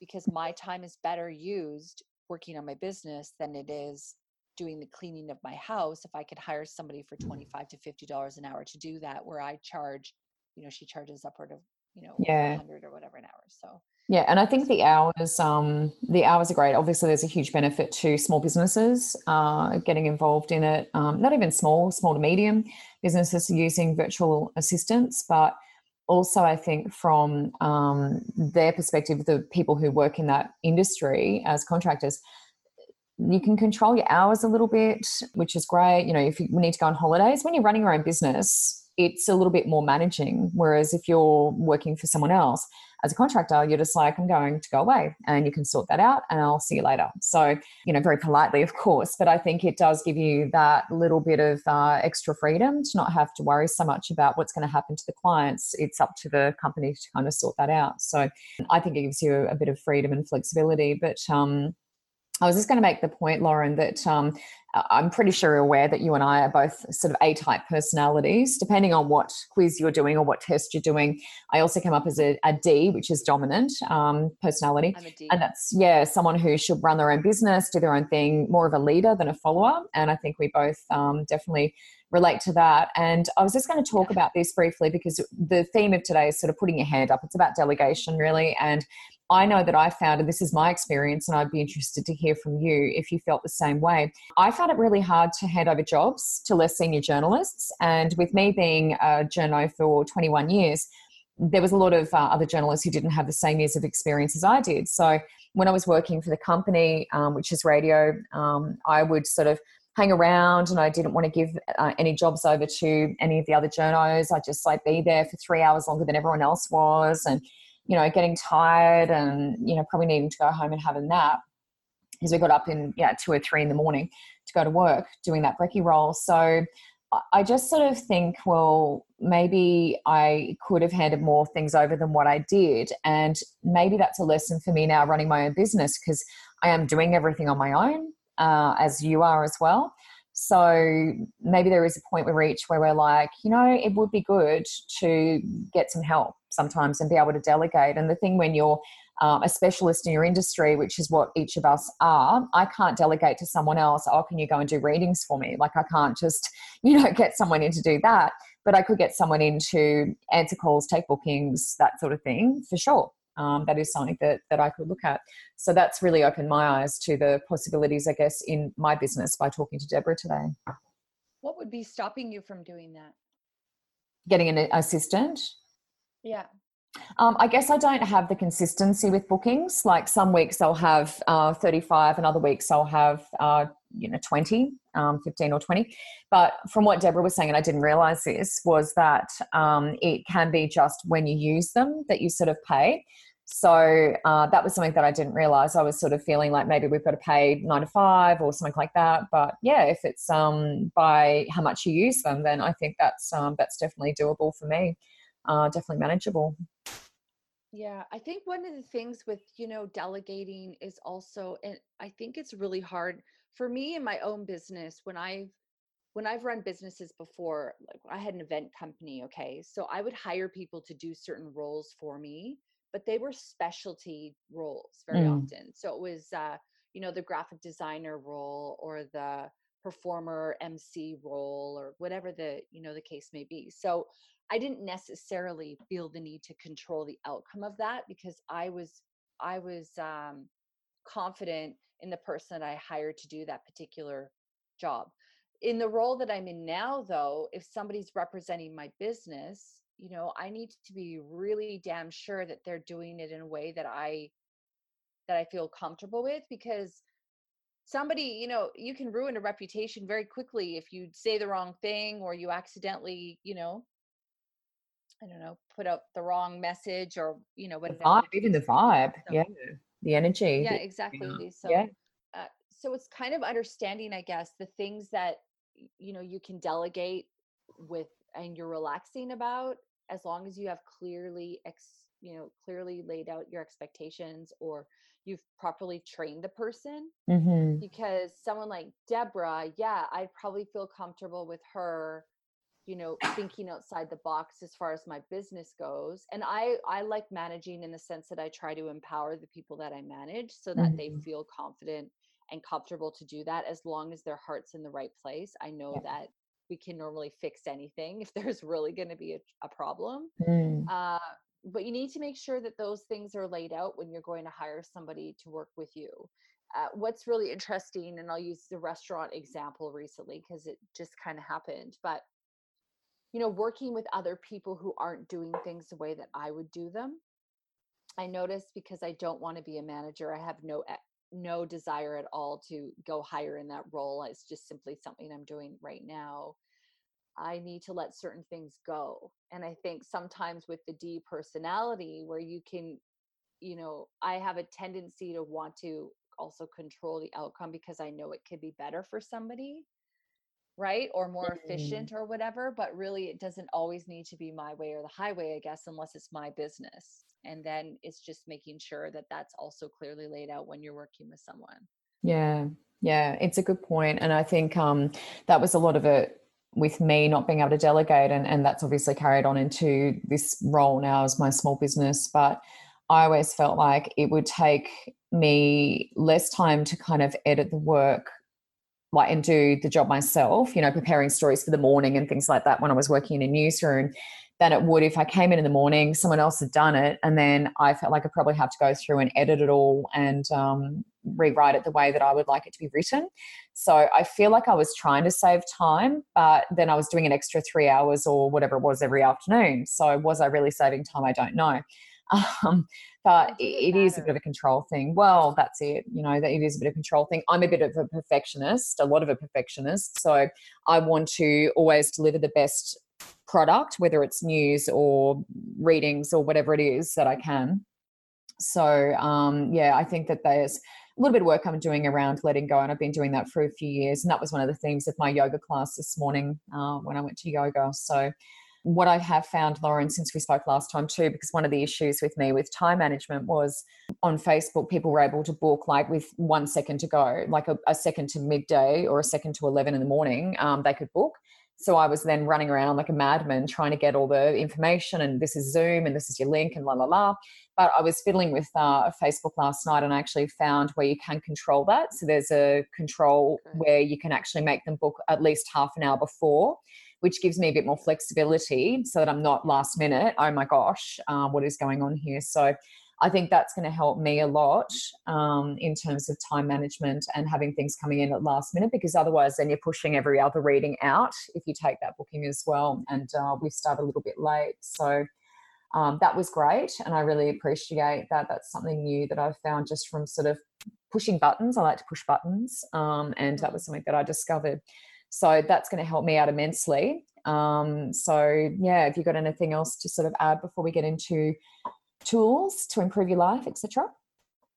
because my time is better used working on my business than it is doing the cleaning of my house if I could hire somebody for 25 to 50 dollars an hour to do that where I charge, you know, she charges upward of, you know, Yeah. 100 or whatever an hour. So, Yeah, and I think the hours, um, the hours are great. Obviously, there's a huge benefit to small businesses uh, getting involved in it. Um, not even small, small to medium businesses using virtual assistants, but also I think from um, their perspective, the people who work in that industry as contractors, you can control your hours a little bit, which is great. You know, if you need to go on holidays, when you're running your own business, it's a little bit more managing. Whereas if you're working for someone else, as a contractor, you're just like, I'm going to go away and you can sort that out and I'll see you later. So, you know, very politely, of course, but I think it does give you that little bit of uh, extra freedom to not have to worry so much about what's going to happen to the clients. It's up to the company to kind of sort that out. So I think it gives you a bit of freedom and flexibility. But, um, I was just going to make the point, Lauren, that um, I'm pretty sure you're aware that you and I are both sort of A type personalities, depending on what quiz you're doing or what test you're doing. I also come up as a, a D, which is dominant um, personality. I'm a D. And that's, yeah, someone who should run their own business, do their own thing, more of a leader than a follower. And I think we both um, definitely relate to that. And I was just going to talk about this briefly because the theme of today is sort of putting your hand up. It's about delegation, really. And I know that I found, and this is my experience, and I'd be interested to hear from you if you felt the same way. I found it really hard to hand over jobs to less senior journalists. And with me being a journo for 21 years, there was a lot of uh, other journalists who didn't have the same years of experience as I did. So when I was working for the company, um, which is radio, um, I would sort of hang around and I didn't want to give uh, any jobs over to any of the other journos. I'd just like be there for three hours longer than everyone else was. And you know, getting tired and, you know, probably needing to go home and have a nap because we got up in, yeah, two or three in the morning to go to work doing that brekkie role. So I just sort of think, well, maybe I could have handed more things over than what I did. And maybe that's a lesson for me now running my own business because I am doing everything on my own, uh, as you are as well. So maybe there is a point we reach where we're like, you know, it would be good to get some help sometimes and be able to delegate. And the thing when you're um, a specialist in your industry, which is what each of us are, I can't delegate to someone else. Oh, can you go and do readings for me? Like I can't just, you know, get someone in to do that. But I could get someone in to answer calls, take bookings, that sort of thing for sure. Um, that is something that, that I could look at. So that's really opened my eyes to the possibilities, I guess, in my business by talking to Deborah today. What would be stopping you from doing that? Getting an assistant. Yeah. Um, I guess I don't have the consistency with bookings. Like some weeks I'll have uh, 35 and other weeks I'll have, uh, you know, 20, um, 15 or 20. But from what Deborah was saying, and I didn't realize this, was that um, it can be just when you use them that you sort of pay. So uh, that was something that I didn't realize. I was sort of feeling like maybe we've got to pay nine to five or something like that. But yeah, if it's um, by how much you use them, then I think that's um, that's definitely doable for me. Uh, definitely manageable. Yeah, I think one of the things with, you know, delegating is also and I think it's really hard for me in my own business when I've when I've run businesses before, like I had an event company, okay? So I would hire people to do certain roles for me, but they were specialty roles very Mm. often. So it was uh you know the graphic designer role or the performer mc role or whatever the you know the case may be so i didn't necessarily feel the need to control the outcome of that because i was i was um confident in the person that i hired to do that particular job in the role that i'm in now though if somebody's representing my business you know i need to be really damn sure that they're doing it in a way that i that i feel comfortable with because somebody you know you can ruin a reputation very quickly if you say the wrong thing or you accidentally you know i don't know put out the wrong message or you know The vibe, even the case may be. vibe. So, Yeah. The energy. yeah exactly so Yeah. uh, so it's kind of understanding i guess the things that you know you can delegate with and you're relaxing about as long as you have clearly ex you know clearly laid out your expectations or you've properly trained the person Mhm. because someone like deborah yeah i'd probably feel comfortable with her you know thinking outside the box as far as my business goes and i i like managing in the sense that i try to empower the people that i manage so that they Mhm. feel confident and comfortable to do that as long as their heart's in the right place i know Yeah. that we can normally fix anything if there's really going to be a, a problem Mm. uh, but you need to make sure that those things are laid out when you're going to hire somebody to work with you uh, what's really interesting and i'll use the restaurant example recently because it just kind of happened but you know working with other people who aren't doing things the way that i would do them i noticed because i don't want to be a manager i have no no desire at all to go higher in that role it's just simply something i'm doing right now I need to let certain things go. And I think sometimes with the D personality, where you can, you know, I have a tendency to want to also control the outcome because I know it could be better for somebody, right? Or more Mm. efficient or whatever. But really, it doesn't always need to be my way or the highway, I guess, unless it's my business. And then it's just making sure that that's also clearly laid out when you're working with someone. Yeah, yeah, it's a good point, and I think um, that was a lot of it with me not being able to delegate, and and that's obviously carried on into this role now as my small business. But I always felt like it would take me less time to kind of edit the work, like and do the job myself. You know, preparing stories for the morning and things like that when I was working in a newsroom. Than it would if I came in in the morning, someone else had done it, and then I felt like I probably have to go through and edit it all and um, rewrite it the way that I would like it to be written. So I feel like I was trying to save time, but then I was doing an extra three hours or whatever it was every afternoon. So was I really saving time? I don't know. Um, but it it is a bit of a control thing. Well, that's it. You know, that it is a bit of a control thing. I'm a bit of a perfectionist, a lot of a perfectionist. So I want to always deliver the best product, whether it's news or readings or whatever it is that I can. So um, yeah, I think that there's a little bit of work I'm doing around letting go, and I've been doing that for a few years. And that was one of the themes of my yoga class this morning uh, when I went to yoga. So what I have found, Lauren, since we spoke last time too, because one of the issues with me with time management was on Facebook, people were able to book like with one second to go, like a, a second to midday or a second to 11 in the morning, um, they could book. So I was then running around like a madman trying to get all the information and this is Zoom and this is your link and la la la. But I was fiddling with uh, Facebook last night and I actually found where you can control that. So there's a control Okay. where you can actually make them book at least half an hour before, which gives me a bit more flexibility so that I'm not last minute. Oh my gosh, uh, what is going on here? So I think that's going to help me a lot um, in terms of time management and having things coming in at last minute because otherwise then you're pushing every other reading out if you take that booking as well. And uh, we've started a little bit late. So um, that was great. And I really appreciate that. That's something new that I've found just from sort of pushing buttons. I like to push buttons. Um, and that was something that I discovered. So that's going to help me out immensely. Um, so, yeah, if you've got anything else to sort of add before we get into tools to improve your life, etc.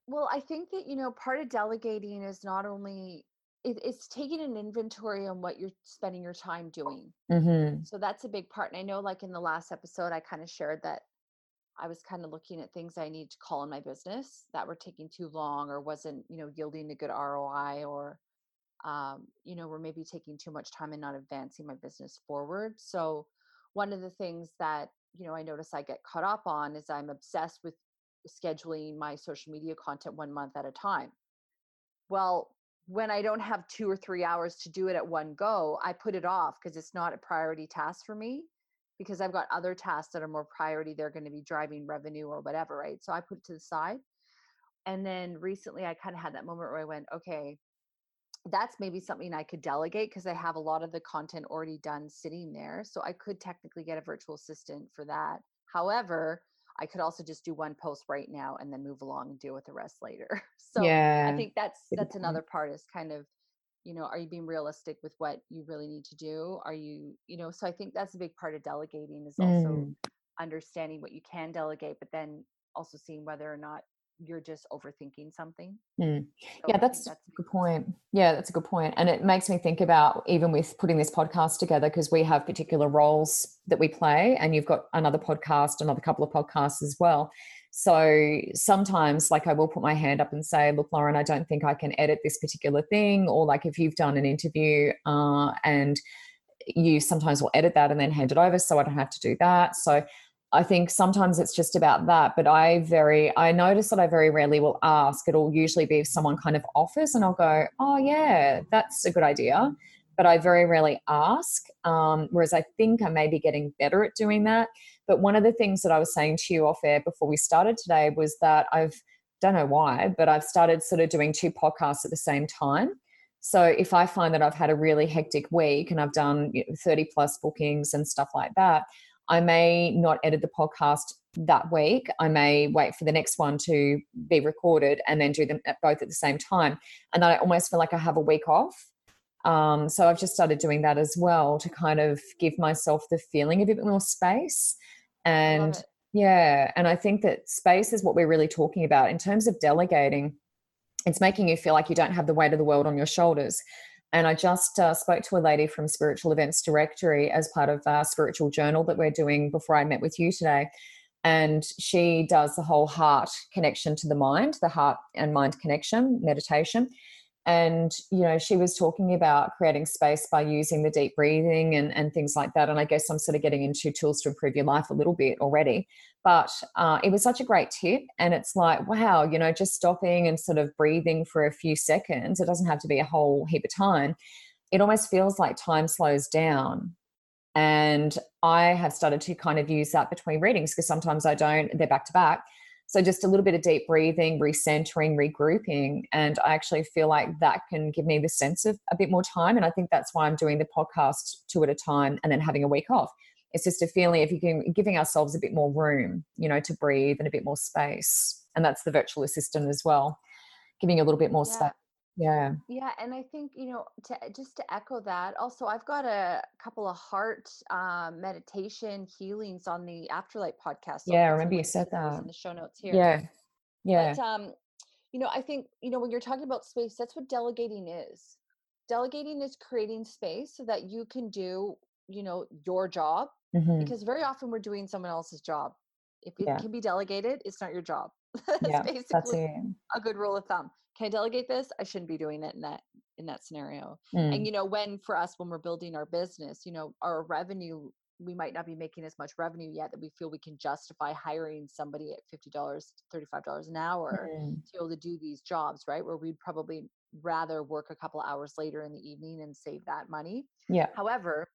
Well, I think that, you know, part of delegating is not only it, it's taking an inventory on what you're spending your time doing. Mm-hmm. So that's a big part. And I know, like in the last episode, I kind of shared that I was kind of looking at things I need to call in my business that were taking too long or wasn't, you know, yielding a good ROI or, um, you know, were maybe taking too much time and not advancing my business forward. So one of the things that, you know, I notice I get caught up on is I'm obsessed with scheduling my social media content one month at a time well, when I don't have two or three hours to do it at one go, I put it off because it's not a priority task for me because I've got other tasks that are more priority. They're going to be driving revenue or whatever, right? So I put it to the side. And then recently I kind of had that moment where I went, okay, that's maybe something I could delegate because I have a lot of the content already done sitting there. So I could technically get a virtual assistant for that. However, I could also just do one post right now and then move along and deal with the rest later. So yeah, I think that's that's another part is kind of, you know, are you being realistic with what you really need to do? Are you, you know, so I think that's a big part of delegating is also Mm. understanding what you can delegate, but then also seeing whether or not you're just overthinking something. Mm. So Yeah, that's a that's a good point. Yeah, that's a good point. And it makes me think about even with putting this podcast together, because we have particular roles that we play, and you've got another podcast, another couple of podcasts as well. So sometimes, like, I will put my hand up and say, Look, Lauren, I don't think I can edit this particular thing. Or, like, if you've done an interview uh, and you sometimes will edit that and then hand it over so I don't have to do that. So I think sometimes it's just about that. But I very, I notice that I very rarely will ask. It'll usually be if someone kind of offers and I'll go, oh, yeah, that's a good idea. But I very rarely ask. Um, whereas I think I may be getting better at doing that. But one of the things that I was saying to you off air before we started today was that I've, don't know why, but I've started sort of doing two podcasts at the same time. So if I find that I've had a really hectic week and I've done 30 plus bookings and stuff like that, I may not edit the podcast that week. I may wait for the next one to be recorded and then do them at both at the same time. And then I almost feel like I have a week off. Um, so I've just started doing that as well to kind of give myself the feeling of a bit more space. And yeah, and I think that space is what we're really talking about in terms of delegating it's making you feel like you don't have the weight of the world on your shoulders. And I just uh, spoke to a lady from Spiritual Events Directory as part of our spiritual journal that we're doing before I met with you today. And she does the whole heart connection to the mind, the heart and mind connection meditation. And, you know, she was talking about creating space by using the deep breathing and, and things like that. And I guess I'm sort of getting into tools to improve your life a little bit already. But uh, it was such a great tip. And it's like, wow, you know, just stopping and sort of breathing for a few seconds, it doesn't have to be a whole heap of time. It almost feels like time slows down. And I have started to kind of use that between readings because sometimes I don't, they're back to back. So just a little bit of deep breathing, recentering, regrouping. And I actually feel like that can give me the sense of a bit more time. And I think that's why I'm doing the podcast two at a time and then having a week off. It's just a feeling if you can giving ourselves a bit more room, you know, to breathe and a bit more space. And that's the virtual assistant as well, giving a little bit more Yeah. space. Yeah. Yeah, and I think you know to just to echo that. Also, I've got a couple of heart um, meditation healings on the Afterlight podcast. So Yeah, I I'll put some remember you said that. in the show notes here. Yeah. Yeah. But um, you know, I think you know when you're talking about space, that's what delegating is. Delegating is creating space so that you can do you know your job hmm because very often we're doing someone else's job. If it Yeah. can be delegated, it's not your job. That's Yeah. That's basically it. a good rule of thumb. Can I delegate this? I shouldn't be doing it in that in that scenario. Mm. And you know, when for us when we're building our business, you know, our revenue we might not be making as much revenue yet that we feel we can justify hiring somebody at $50, $35 an hour Mm. to be able to do these jobs, right? Where we'd probably rather work a couple hours later in the evening and save that money. Yeah. However,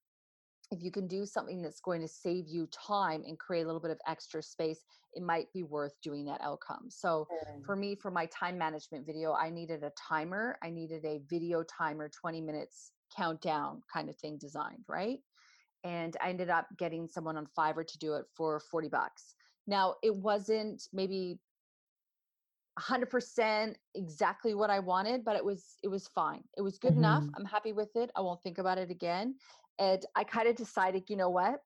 if you can do something that's going to save you time and create a little bit of extra space, it might be worth doing that outcome. So Mm. for me, for my time management video, I needed a timer. I needed a video timer, 20 minutes countdown kind of thing designed, right? And I ended up getting someone on Fiverr to do it for 40 bucks. Now, it wasn't maybe 100% exactly what I wanted, but it was it was fine. It was good enough. Mhm. I'm happy with it. I won't think about it again. And I kind of decided, you know what?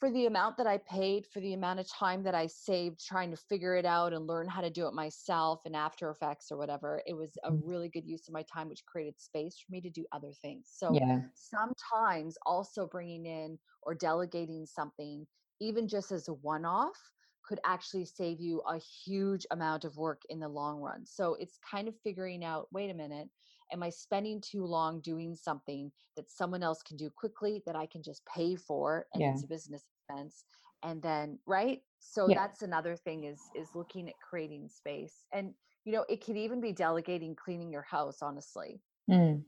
For the amount that I paid, for the amount of time that I saved trying to figure it out and learn how to do it myself in After Effects or whatever, it was a Mm. really good use of my time, which created space for me to do other things. So Yeah. sometimes also bringing in or delegating something, even just as a one off, could actually save you a huge amount of work in the long run. So it's kind of figuring out wait a minute, am I spending too long doing something that someone else can do quickly that I can just pay for and Yeah. it's a business expense? And then, right? So Yeah. that's another thing is is looking at creating space. And you know it could even be delegating cleaning your house honestly mm.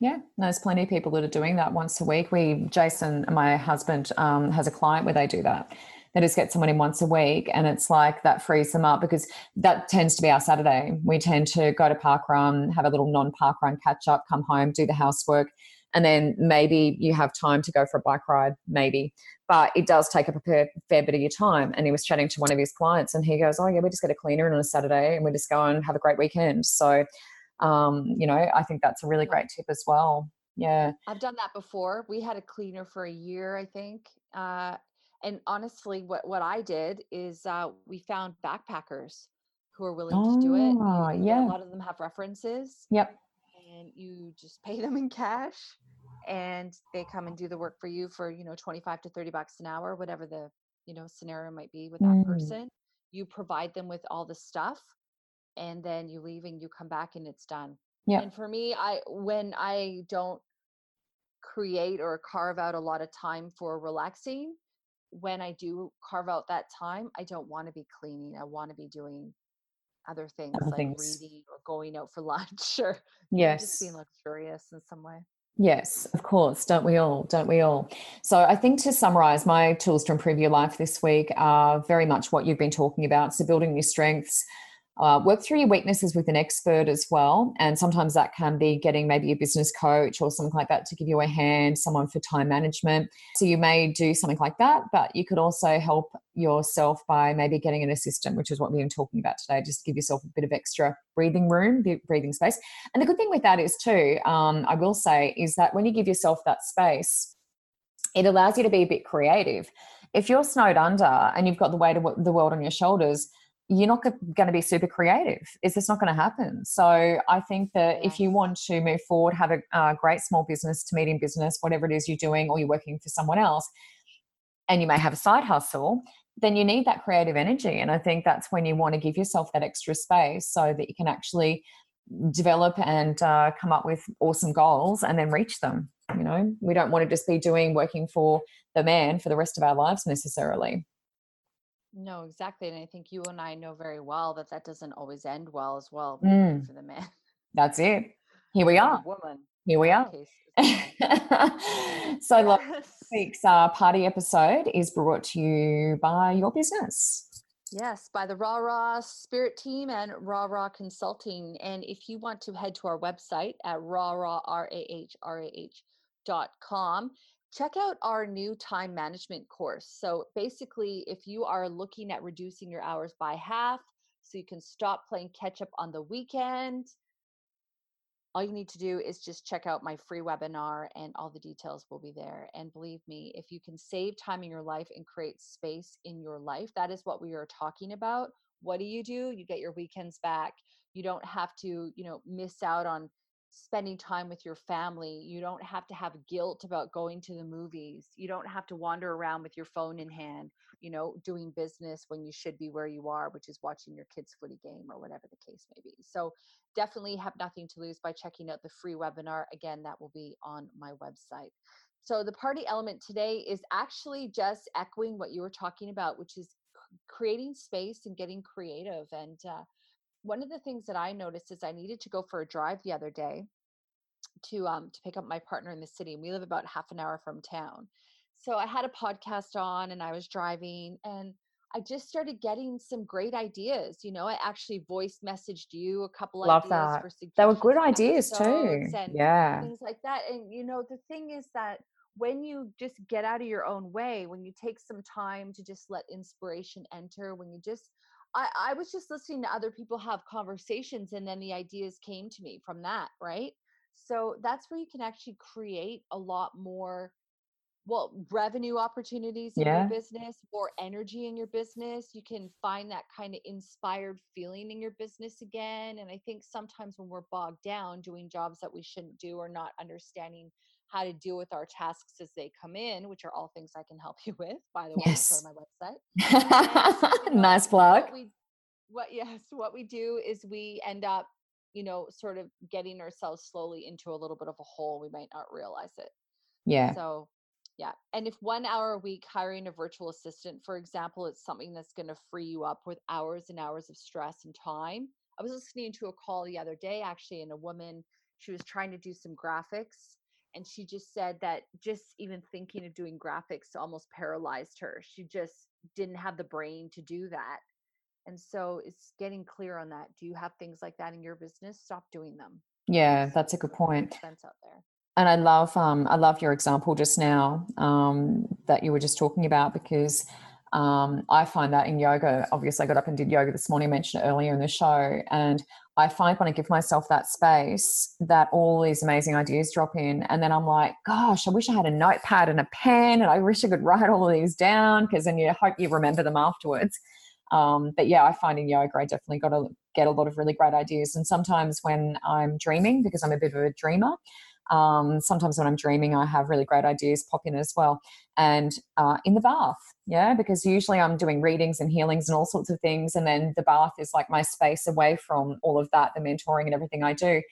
Yeah, there's plenty of people that are doing that once a week. We, Jason, my husband, um, has a client where they do that. They just get someone in once a week, and it's like that frees them up because that tends to be our Saturday. We tend to go to park run, have a little non-park run catch up, come home, do the housework, and then maybe you have time to go for a bike ride, maybe. But it does take up a fair, fair bit of your time. And he was chatting to one of his clients, and he goes, "Oh yeah, we just get a cleaner in on a Saturday, and we just go and have a great weekend." So um, you know, I think that's a really great tip as well. Yeah. I've done that before. We had a cleaner for a year, I think. Uh, and honestly, what, what I did is uh, we found backpackers who are willing oh, to do it. Oh, yeah. A lot of them have references. Yep. And you just pay them in cash and they come and do the work for you for, you know, 25 to 30 bucks an hour, whatever the, you know, scenario might be with that mm. person. You provide them with all the stuff and then you leave and you come back and it's done. Yeah. And for me, I when I don't create or carve out a lot of time for relaxing, when I do carve out that time, I don't want to be cleaning. I want to be doing other things other like things. reading or going out for lunch or yes. just being luxurious in some way. Yes, of course. Don't we all? Don't we all? So, I think to summarize, my tools to improve your life this week are very much what you've been talking about. So, building your strengths, uh, work through your weaknesses with an expert as well. And sometimes that can be getting maybe a business coach or something like that to give you a hand, someone for time management. So you may do something like that, but you could also help yourself by maybe getting an assistant, which is what we've been talking about today. Just give yourself a bit of extra breathing room, breathing space. And the good thing with that is, too, um, I will say, is that when you give yourself that space, it allows you to be a bit creative. If you're snowed under and you've got the weight of the world on your shoulders, you're not going to be super creative. It's just not going to happen. So I think that if you want to move forward, have a uh, great small business to medium business, whatever it is you're doing, or you're working for someone else, and you may have a side hustle, then you need that creative energy. And I think that's when you want to give yourself that extra space so that you can actually develop and uh, come up with awesome goals and then reach them. You know, we don't want to just be doing working for the man for the rest of our lives necessarily. No, exactly. And I think you and I know very well that that doesn't always end well as well mm. for the man. That's it. Here we are. Woman. Here we are. so, last week's uh, party episode is brought to you by your business. Yes, by the Rah Rah Spirit Team and Rah Rah Consulting. And if you want to head to our website at rah rah r a h r a h dot com, check out our new time management course. So basically, if you are looking at reducing your hours by half so you can stop playing catch up on the weekend, all you need to do is just check out my free webinar and all the details will be there. And believe me, if you can save time in your life and create space in your life, that is what we are talking about. What do you do? You get your weekends back. You don't have to, you know, miss out on spending time with your family. You don't have to have guilt about going to the movies. You don't have to wander around with your phone in hand, you know, doing business when you should be where you are, which is watching your kids' footy game or whatever the case may be. So definitely have nothing to lose by checking out the free webinar. Again, that will be on my website. So the party element today is actually just echoing what you were talking about, which is creating space and getting creative and uh, one of the things that I noticed is I needed to go for a drive the other day to um to pick up my partner in the city. We live about half an hour from town. So I had a podcast on and I was driving and I just started getting some great ideas. You know, I actually voice messaged you a couple Love ideas that. for suggestions. They were good ideas too. yeah. Things like that. And you know, the thing is that when you just get out of your own way, when you take some time to just let inspiration enter, when you just I, I was just listening to other people have conversations and then the ideas came to me from that, right? So that's where you can actually create a lot more well revenue opportunities in yeah. your business more energy in your business you can find that kind of inspired feeling in your business again and i think sometimes when we're bogged down doing jobs that we shouldn't do or not understanding how to deal with our tasks as they come in, which are all things I can help you with, by the way, yes. my website. and, you know, nice plug. What, we, what yes, what we do is we end up, you know, sort of getting ourselves slowly into a little bit of a hole. We might not realize it. Yeah. So yeah. And if one hour a week hiring a virtual assistant, for example, it's something that's going to free you up with hours and hours of stress and time, I was listening to a call the other day actually, and a woman she was trying to do some graphics, and she just said that just even thinking of doing graphics almost paralyzed her. She just didn't have the brain to do that. And so it's getting clear on that. Do you have things like that in your business? Stop doing them. Yeah, that's a good point. And I love um I love your example just now um that you were just talking about because um, I find that in yoga, obviously, I got up and did yoga this morning, I mentioned it earlier in the show. And I find when I give myself that space that all these amazing ideas drop in. And then I'm like, gosh, I wish I had a notepad and a pen and I wish I could write all of these down because then you hope you remember them afterwards. Um, but yeah, I find in yoga, I definitely got to get a lot of really great ideas. And sometimes when I'm dreaming, because I'm a bit of a dreamer, um, sometimes when I'm dreaming, I have really great ideas pop in as well. And uh, in the bath, yeah, because usually I'm doing readings and healings and all sorts of things. And then the bath is like my space away from all of that, the mentoring and everything I do.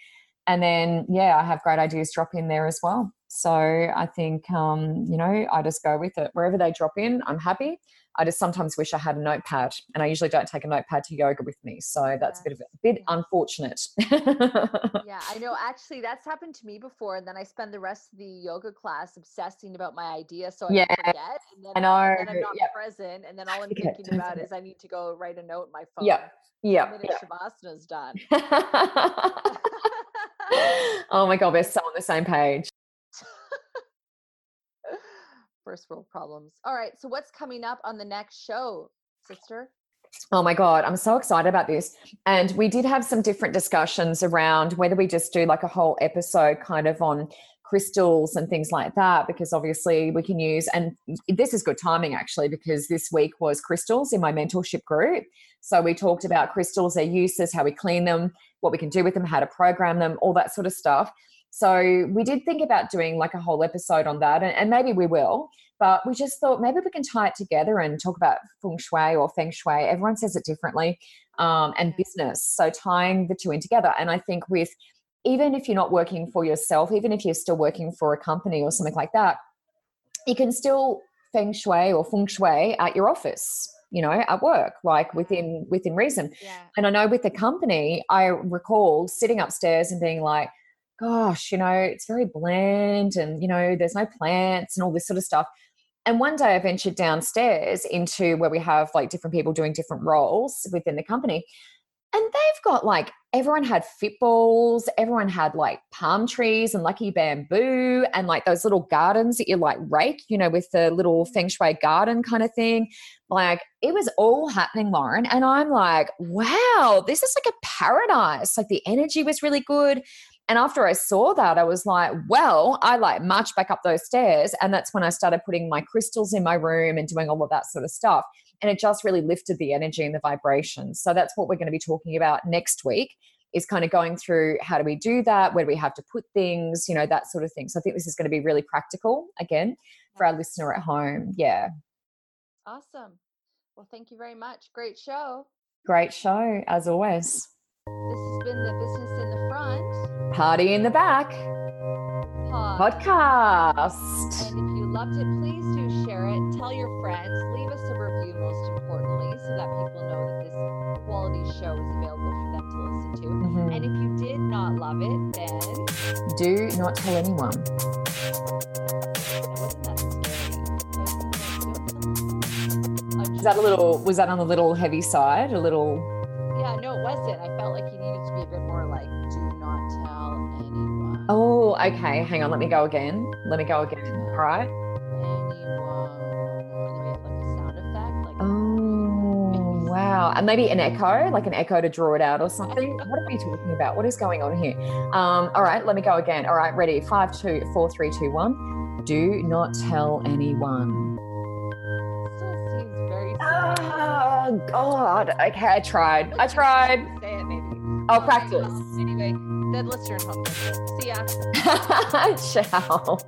And then, yeah, I have great ideas drop in there as well. So I think, um, you know, I just go with it. Wherever they drop in, I'm happy. I just sometimes wish I had a notepad, and I usually don't take a notepad to yoga with me, so that's a bit of a bit yeah. unfortunate. yeah, I know. Actually, that's happened to me before, and then I spend the rest of the yoga class obsessing about my idea, so I yeah. forget. And then, I know. And then I'm not yep. present, and then all I'm thinking about is I need to go write a note in my phone. Yeah, yeah. The minute Shavasana's done. oh my god, we're so on the same page first world problems. All right. So what's coming up on the next show, sister? Oh my God, I'm so excited about this. And we did have some different discussions around whether we just do like a whole episode kind of on crystals and things like that, because obviously we can use, and this is good timing actually, because this week was crystals in my mentorship group. So we talked about crystals, their uses, how we clean them, what we can do with them, how to program them, all that sort of stuff. So we did think about doing like a whole episode on that, and, and, maybe we will. But we just thought maybe we can tie it together and talk about feng shui or feng shui. Everyone says it differently, um, and business. So tying the two in together. And I think with even if you're not working for yourself, even if you're still working for a company or something like that, you can still feng shui or feng shui at your office you know at work like within within reason yeah. and i know with the company i recall sitting upstairs and being like gosh, you know, it's very bland and, you know, there's no plants and all this sort of stuff. And one day I ventured downstairs into where we have like different people doing different roles within the company. And they've got like everyone had fitballs, everyone had like palm trees and lucky bamboo and like those little gardens that you like rake, you know, with the little feng mm. shui garden kind of thing. Like it was all happening, Lauren. And I'm like, wow, this is like a paradise. Like the energy was really good. And after I saw that, I was like, well, I like marched back up those stairs. And that's when I started putting my crystals in my room and doing all of that sort of stuff. And it just really lifted the energy and the vibration. So that's what we're going to be talking about next week is kind of going through how do we do that? Where do we have to put things? You know, that sort of thing. So I think this is going to be really practical again for our listener at home. Yeah. Awesome. Well, thank you very much. Great show. Great show, as always. This has been the Business in the. Party in the Back Pod. podcast. And if you loved it, please do share it. Tell your friends. Leave us a review, most importantly, so that people know that this quality show is available for them to listen to. Mm-hmm. And if you did not love it, then do not tell anyone. Was that a little? Was that on the little heavy side? A little? Yeah, no, it wasn't. I felt like you needed to be a bit more like Oh, okay. Hang on. Let me go again. Let me go again. All right. Oh, wow. And maybe an echo, like an echo to draw it out or something. What are we talking about? What is going on here? Um, all right. Let me go again. All right. Ready? Five, two, four, three, two, one. Do not tell anyone. Still seems very. Oh, God. Okay. I tried. I tried. Say it, maybe. I'll practice. Anyway, the listener home. See ya. Ciao.